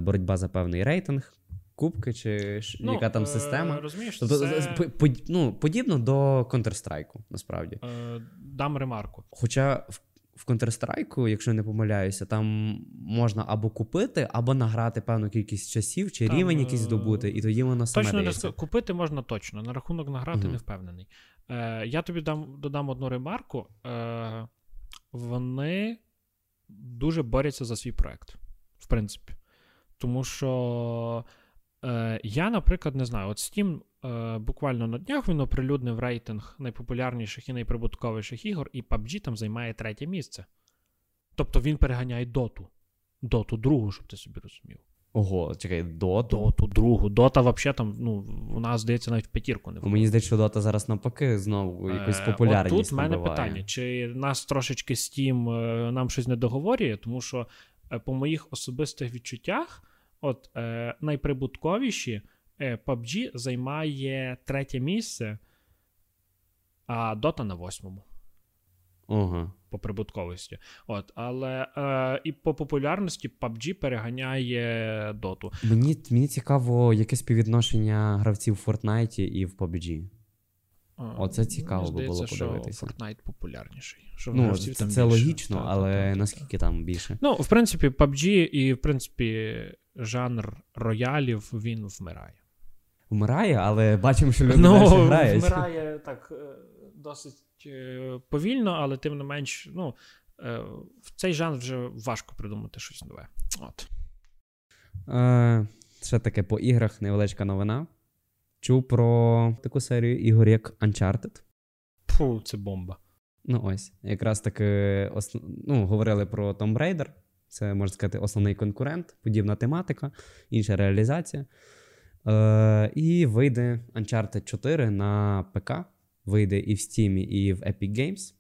боротьба за певний рейтинг, кубки чи ш- яка там е, система. Розумієш, Тобто, це, по- ну, подібно до Counter-Strike, насправді. е, дам ремарку. Хоча в, в Counter-Strike, якщо я не помиляюся, там можна або купити, або награти певну кількість часів, чи Там, рівень якийсь е, здобути, і тоді воно саме Точно дається. купити можна точно. На рахунок награти Мгм. не впевнений. Е, я тобі дам, додам одну ремарку. Е, вони дуже борються за свій проект, в принципі. Тому що я, наприклад, не знаю, от Steam е, буквально на днях він оприлюднив рейтинг найпопулярніших і найприбутковіших ігор, і PUBG там займає третє місце. Тобто він переганяє доту. Доту другу, щоб ти собі розумів. Ого, чекай, доту. Доту другу. Дота, взагалі, там, ну, вона, здається, навіть в п'ятірку не Мені здається, що дота зараз навпаки знову якусь Е, популярність От тут в мене набиває. питання: чи нас трошечки Steam е, нам щось не договорює, тому що е, по моїх особистих відчуттях, от е, найприбутковіші е, PUBG займає третє місце, а Dota на восьмому Ага. по прибутковості. От, але е, і по популярності PUBG переганяє Доту. Мені, мені цікаво, яке співвідношення гравців в Fortnite і в PUBG. Оце цікаво би було здається, що подивитися. Fortnite популярніший. Що Ну, це, там це більше. логічно, Та, та, але та, та, та. наскільки там більше? Ну, в принципі, PUBG і, в принципі, жанр роялів він вмирає. Вмирає, але бачимо, що люди ну, далі грають. вмирає так е, досить е, повільно, але тим не менш, ну, е, в цей жанр вже важко придумати щось нове. От. Е, ще таке по іграх невеличка новина. Чув про таку серію ігор, як Uncharted. Фу, це бомба. Ну ось, якраз таки ос... ну, говорили про Tomb Raider. Це, можна сказати, основний конкурент, подібна тематика, інша реалізація. Е, і вийде Uncharted 4 на ПК. Вийде і в Steam, і в Epic Games.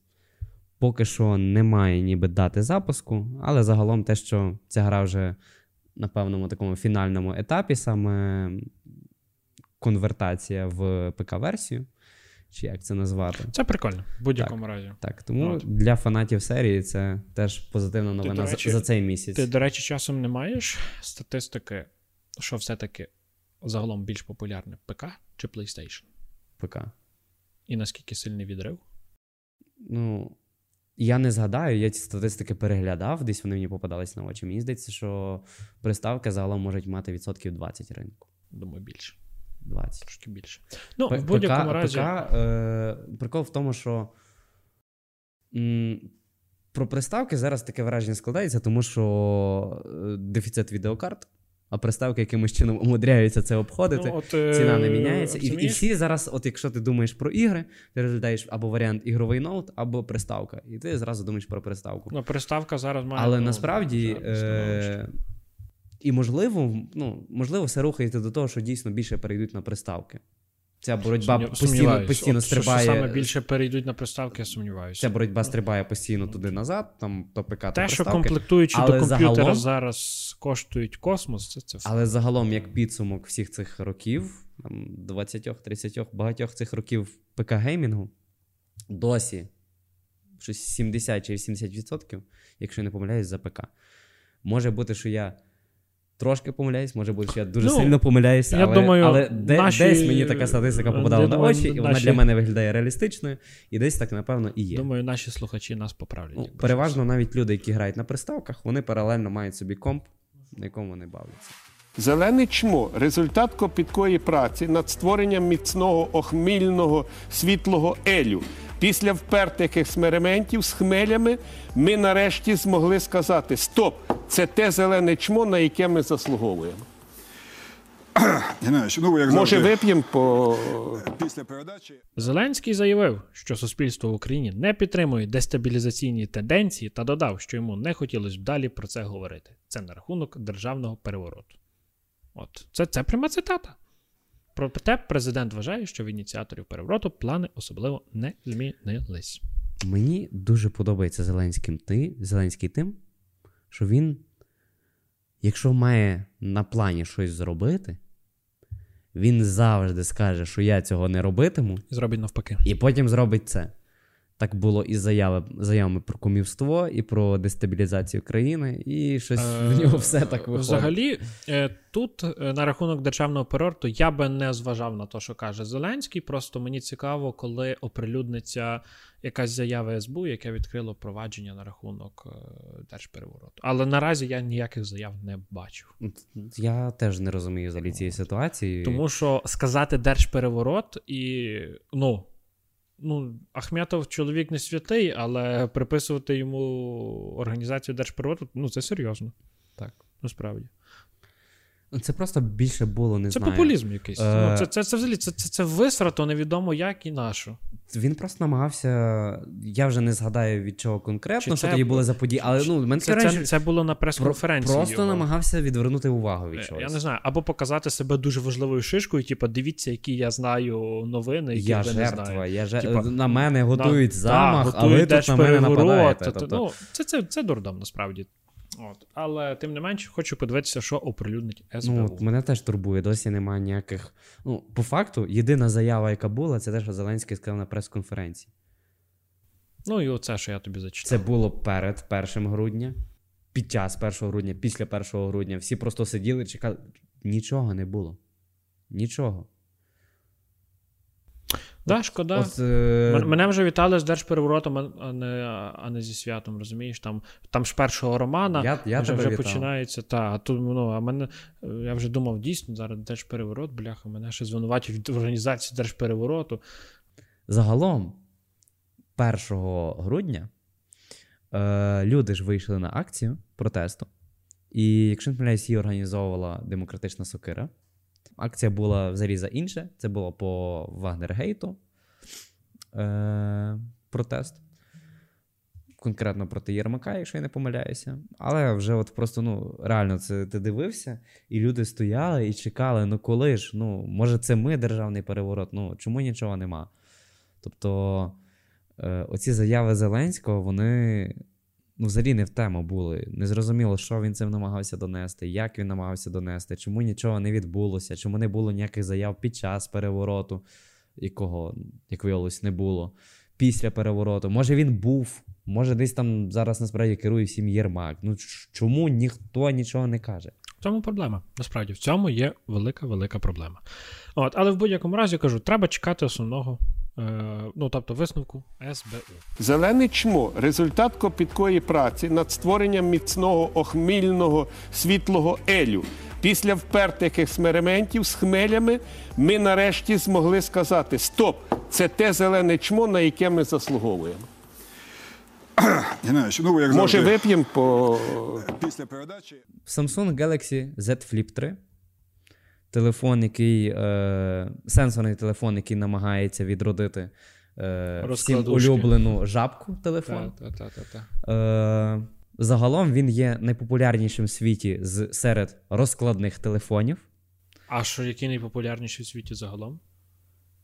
Поки що немає ніби дати запуску, але загалом те, що ця гра вже на певному такому фінальному етапі, саме конвертація в ПК-версію, чи як це назвати. Це прикольно, в будь-якому разі. Так, тому От. для фанатів серії це теж позитивна новина за- речі, за цей місяць. Ти, до речі, часом не маєш статистики, що все-таки загалом більш популярне ПК чи PlayStation? ПК. І наскільки сильний відрив? Ну, я не згадаю, я ці статистики переглядав, десь вони мені попадались на очі. Мені здається, що приставки загалом можуть мати відсотків 20 ринку. Думаю, більше. 20. Трошки більше. Ну, П- в будь-якому ПК, разі. ПК, е, прикол в тому, що м, про приставки зараз таке враження складається, тому що е, дефіцит відеокарт, а приставки якимось чином умудряються це обходити. Ну, от, е, Ціна не міняється. І, і розумієш? всі зараз, от якщо ти думаєш про ігри, ти розглядаєш або варіант ігровий ноут, або приставка. І ти зразу думаєш про приставку. Ну, приставка зараз має. Але ну, насправді. зараз становище. І можливо, ну, можливо, все рухається до того, що дійсно більше перейдуть на приставки. Ця боротьба Сумнів- постійно, постійно От, стрибає. Що саме більше перейдуть на приставки, я сумніваюся. Ця боротьба стрибає постійно туди-назад, там то ПК, Те, що приставки. комплектуючі Але до комп'ютера загалом- зараз коштують космос, це це все. Але загалом, як підсумок всіх цих років, там 20-30, багатьох цих років ПК геймінгу, досі щось 70 чи 80%, якщо я не помиляюсь, за ПК. Може бути, що я трошки помиляюсь, може бути, що я дуже Ну, сильно помиляюся, я але, думаю, але де, наші- десь мені така статистика я попадала на думаю, очі, і вона наші- для мене виглядає реалістичною, і десь так, напевно, і є. Думаю, наші слухачі нас поправлять. Ну, переважно навіть люди, які грають на приставках, вони паралельно мають собі комп, на якому вони бавляться. Зелене чмо результат копіткої праці над створенням міцного охмільного світлого елю. Після впертих експериментів з хмелями ми нарешті змогли сказати: Стоп! Це те зелене чмо, на яке ми заслуговуємо. Геннадійович, ну як Може, завжди, вип'ємо по після передачі. Зеленський заявив, що суспільство в Україні не підтримує дестабілізаційні тенденції та додав, що йому не хотілося б далі про це говорити. Це на рахунок державного перевороту. От це, це пряма цитата. Проте президент вважає, що в ініціаторів перевороту плани особливо не змінились. Мені дуже подобається Зеленським ти, Зеленський тим, що він, якщо має на плані щось зробити, він завжди скаже, що я цього не робитиму, І зробить навпаки. і потім зробить це. Так було і з заяви, заявами про кумівство, і про дестабілізацію країни, і щось в нього все так виходить. Взагалі, е, тут е, на рахунок державного перевороту я би не зважав на те, що каже Зеленський. Просто мені цікаво, коли оприлюдниться якась заява СБУ, яке відкрило провадження на рахунок е, держперевороту. Але наразі я ніяких заяв не бачу. Я теж не розумію взагалі цієї ситуації. Тому що сказати держпереворот і ну. Ну, Ахметов чоловік не святий, але приписувати йому організацію держприроду, ну це серйозно. Так, насправді. Це просто більше було, не Це знаю. популізм якийсь. Е, Ну, це, це, це взагалі це, це, це висрато, невідомо як і на що. Він просто намагався. Я вже не згадаю від чого конкретно, Чи що це тоді були за події, але ну мене Це, це, це було на прес-конференції. просто його. намагався відвернути увагу від Е, чогось. Я не знаю, або показати себе дуже важливою шишкою, типу, дивіться, які я знаю новини, які Я ви не жертва, я жер... Типа, на мене готують На- замах, да, а ви тут на мене нападаєте. Тобто, Ну, це, це, це дурдом, насправді. От. Але тим не менше, хочу подивитися, що оприлюднить СБУ. ну, от мене теж турбує, досі немає ніяких. Ну, по факту, єдина заява, яка була, це те, що Зеленський сказав на прес-конференції. Ну і оце, що я тобі зачитав. Це було перед 1 грудня, під час 1 грудня, після 1 грудня. Всі просто сиділи, чекали. Нічого не було. Нічого. Да, шкода. От, е... Мен- Мене вже вітали з держпереворотом, а- не, а не зі святом, розумієш? Там, там ж першого романа Я- я вже, тебе вже вітав. починається. Та, а тут, ну, а мене, я вже думав, дійсно, зараз держпереворот, бляха, мене ще звинувачують в організації держперевороту. Загалом, 1 грудня е, люди ж вийшли на акцію протесту. І, якщо не помиляюсь, її організовувала демократична сокира. Акція була взагалі за інше. Це було по Вагнергейту е, протест. Конкретно проти Єрмака, якщо я не помиляюся. Але вже от просто, ну, реально, це ти дивився, і люди стояли і чекали, ну коли ж? Ну, може, це ми державний переворот? Ну, чому нічого нема? Тобто, е, оці заяви Зеленського, вони ну, взагалі не в тему були. Незрозуміло, що він цим намагався донести, як він намагався донести, чому нічого не відбулося, чому не було ніяких заяв під час перевороту, якого, як виявилось, не було. Після перевороту. Може, він був, може, десь там зараз насправді керує всім Єрмак. Ну чому ніхто нічого не каже? В цьому проблема. Насправді, в цьому є велика, велика проблема. От, але в будь-якому разі кажу, треба чекати основного, ну тобто висновку СБУ. Зелене чмо результат копіткої праці над створенням міцного охмільного світлого елю. Після впертих експериментів з хмелями ми нарешті змогли сказати: Стоп! Це те зелене чмо, на яке ми заслуговуємо. Геннадійович, ну як Може, завжди, вип'ємо по після передачі. Samsung Galaxy Z Flip 3. Телефон, який. Е, сенсорний телефон, який намагається відродити е, всім улюблену жабку телефон. Та-та-та-та. Е, загалом він є найпопулярнішим в світі з, серед розкладних телефонів. А що який найпопулярніший в світі загалом?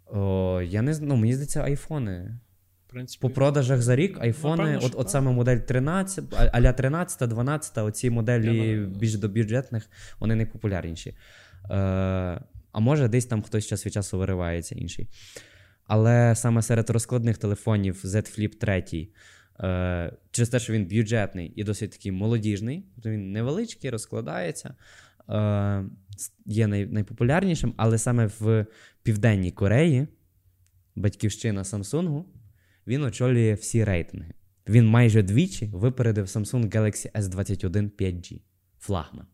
О, я не знаю, ну, мені здається, айфони. В принципі, По продажах за рік айфони, Напевно, от, от саме модель 13, а- аля 13, 12, оці моделі більш до бюджетних, вони найпопулярніші. Е, а може, десь там хтось час від часу виривається інший. Але саме серед розкладних телефонів Z Flip 3, е, через те, що він бюджетний і досить такий молодіжний, тобто він невеличкий, розкладається, е, є найпопулярнішим, але саме в Південній Кореї, батьківщина Samsung, він очолює всі рейтинги. Він майже двічі випередив Samsung Galaxy S21 5G. Флагман.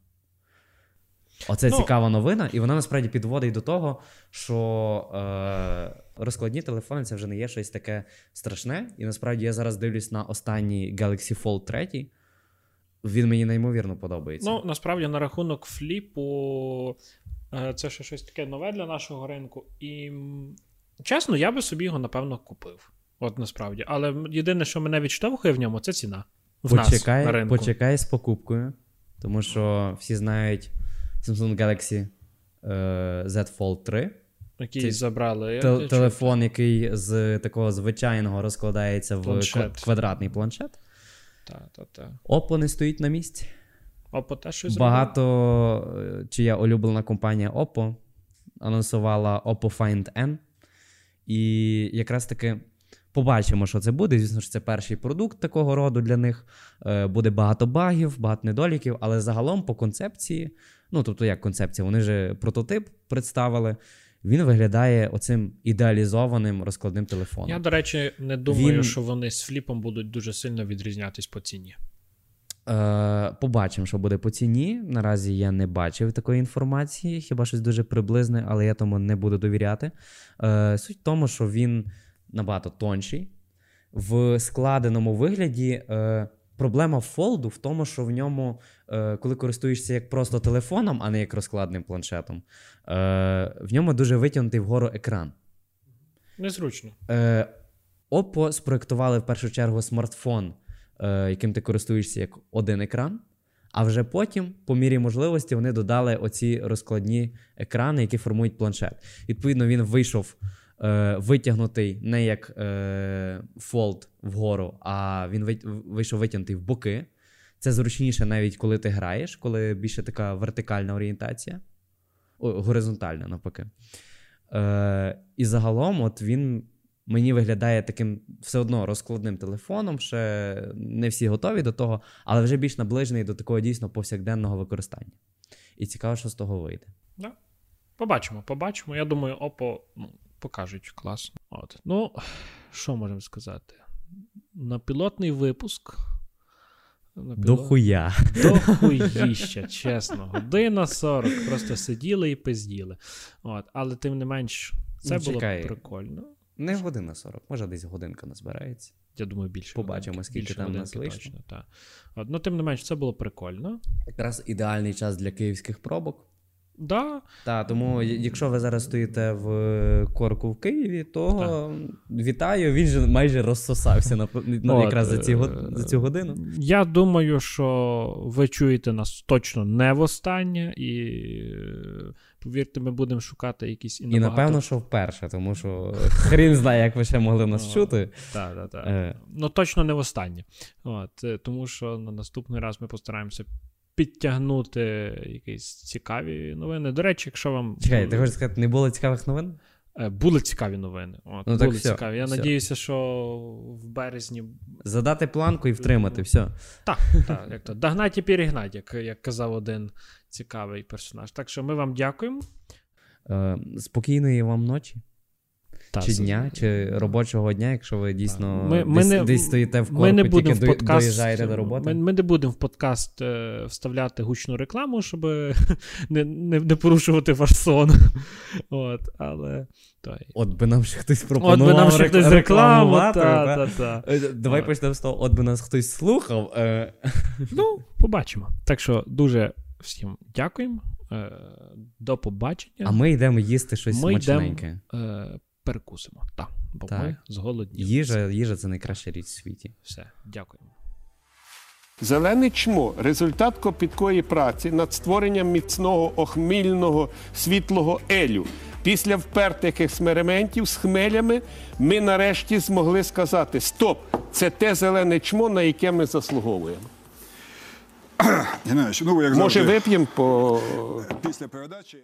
Оце Ну- цікава новина, і вона насправді підводить до того, що е, розкладні телефони це вже не є щось таке страшне. І насправді я зараз дивлюсь на останній Galaxy Fold 3. Він мені неймовірно подобається. Ну, насправді, на рахунок фліпу, е, це ще щось таке нове для нашого ринку. І чесно, я би собі його, напевно, купив. От насправді. Але єдине, що мене відштовхує в ньому, це ціна. В нас на ринку. почекай з покупкою, тому що всі знають Samsung Galaxy е, Z Fold 3. Який Це забрали. Те- я телефон, який з такого звичайного розкладається в Планшет. ква- квадратний планшет. Та, та, та. Oppo не стоїть на місці. Опа, те щось? Багато е, чия улюблена компанія Oppo анонсувала Oppo Find N. І якраз таки побачимо, що це буде. Звісно ж, це перший продукт такого роду для них. Е, Буде багато багів, багато недоліків, але загалом по концепції, ну тобто як концепція, вони ж прототип представили. Він виглядає оцим ідеалізованим розкладним телефоном. Я, до речі, не думаю, Він- що вони з фліпом будуть дуже сильно відрізнятись по ціні. Е, побачимо, що буде по ціні. Наразі я не бачив такої інформації, хіба щось дуже приблизне, але я тому не буду довіряти. Е, суть в тому, що він набагато тонший. В складеному вигляді е, проблема фолду в тому, що в ньому, е, коли користуєшся як просто телефоном, а не як розкладним планшетом, е, в ньому дуже витягнутий вгору екран. Незручно. Е, Oppo спроектували в першу чергу смартфон, е, яким ти користуєшся як один екран. А вже потім, по мірі можливості, вони додали оці розкладні екрани, які формують планшет. Відповідно, він вийшов е, витягнутий не як е, фолд вгору, а він вийшов витягнутий в боки. Це зручніше навіть коли ти граєш, коли більше така вертикальна орієнтація. О, горизонтальна, навпаки. Е, і загалом, от він мені виглядає таким все одно розкладним телефоном. Ще не всі готові до того, але вже більш наближений до такого дійсно повсякденного використання. І цікаво, що з того вийде. Да. Побачимо, побачимо. Я думаю, Oppo ну, покажуть класно. От. Ну, що можемо сказати? На пілотний випуск. На До хуя. До хуїща, чесно. Година 40. Просто сиділи і пизділи. От. Але тим не менш, це Ну, було чекай. прикольно. Не година 40, може десь годинка назбирається. Я думаю, більше. Побачимо, годинки, скільки більше там нас вийшло. Точно, та. От. Ну, тим не менш, це було прикольно. Якраз ідеальний час для київських пробок. Да, Та, тому, якщо ви зараз стоїте в е, корку в Києві, то вітаю, він же майже розсосався на, на От, якраз за, ці, е, за цю годину. Я думаю, що ви чуєте нас точно не востаннє, і повірте, ми будемо шукати якісь і, І напевно, що вперше, тому що хрін знає, як ви ще могли нас чути. Так, так, так. Е. Ну точно не востаннє. От, тому що на наступний раз ми постараємося підтягнути якісь цікаві новини. До речі, якщо вам Чекай, ти хочеш сказати, не було цікавих новин? Е, були цікаві новини. От, Ну, так були все, цікаві. Я все. надіюся, що в березні Задати планку і втримати, все. Так, так, як то догнать і перегнать, як, як казав один цікавий персонаж. Так що ми вам дякуємо. Е, спокійної вам ночі, Та, чи дня, чи робочого дня, якщо ви дійсно Ми- ми десь, не- десь стоїте в корку, Ми не тільки в подкаст, доїжджаєте до роботи. Ми, ми не будемо в подкаст е, вставляти гучну рекламу, щоб не, не, не порушувати ваш сон. От, але той. От би нам ще хтось От пропонував би нам ще рек- хтось рекламу. Та, та. та, та. Е, Давай От. почнемо з того, от би нас хтось слухав. Е, Ну, побачимо. Так що дуже всім дякуємо. Е, До побачення. А ми йдемо їсти щось Ми йдемо смачненьке. е, перекусимо. Так, бо Так. ми зголодніли. Їжа, їжа це найкраща річ в світі. Все, дякуємо. Зелене чмо результат копіткої праці над створенням міцного охмільного світлого елю. Після впертих експериментів з хмелями ми нарешті змогли сказати: Стоп! Це те зелене чмо, на яке ми заслуговуємо. Геннадійович, ну як Може, завжди, вип'ємо по після передачі.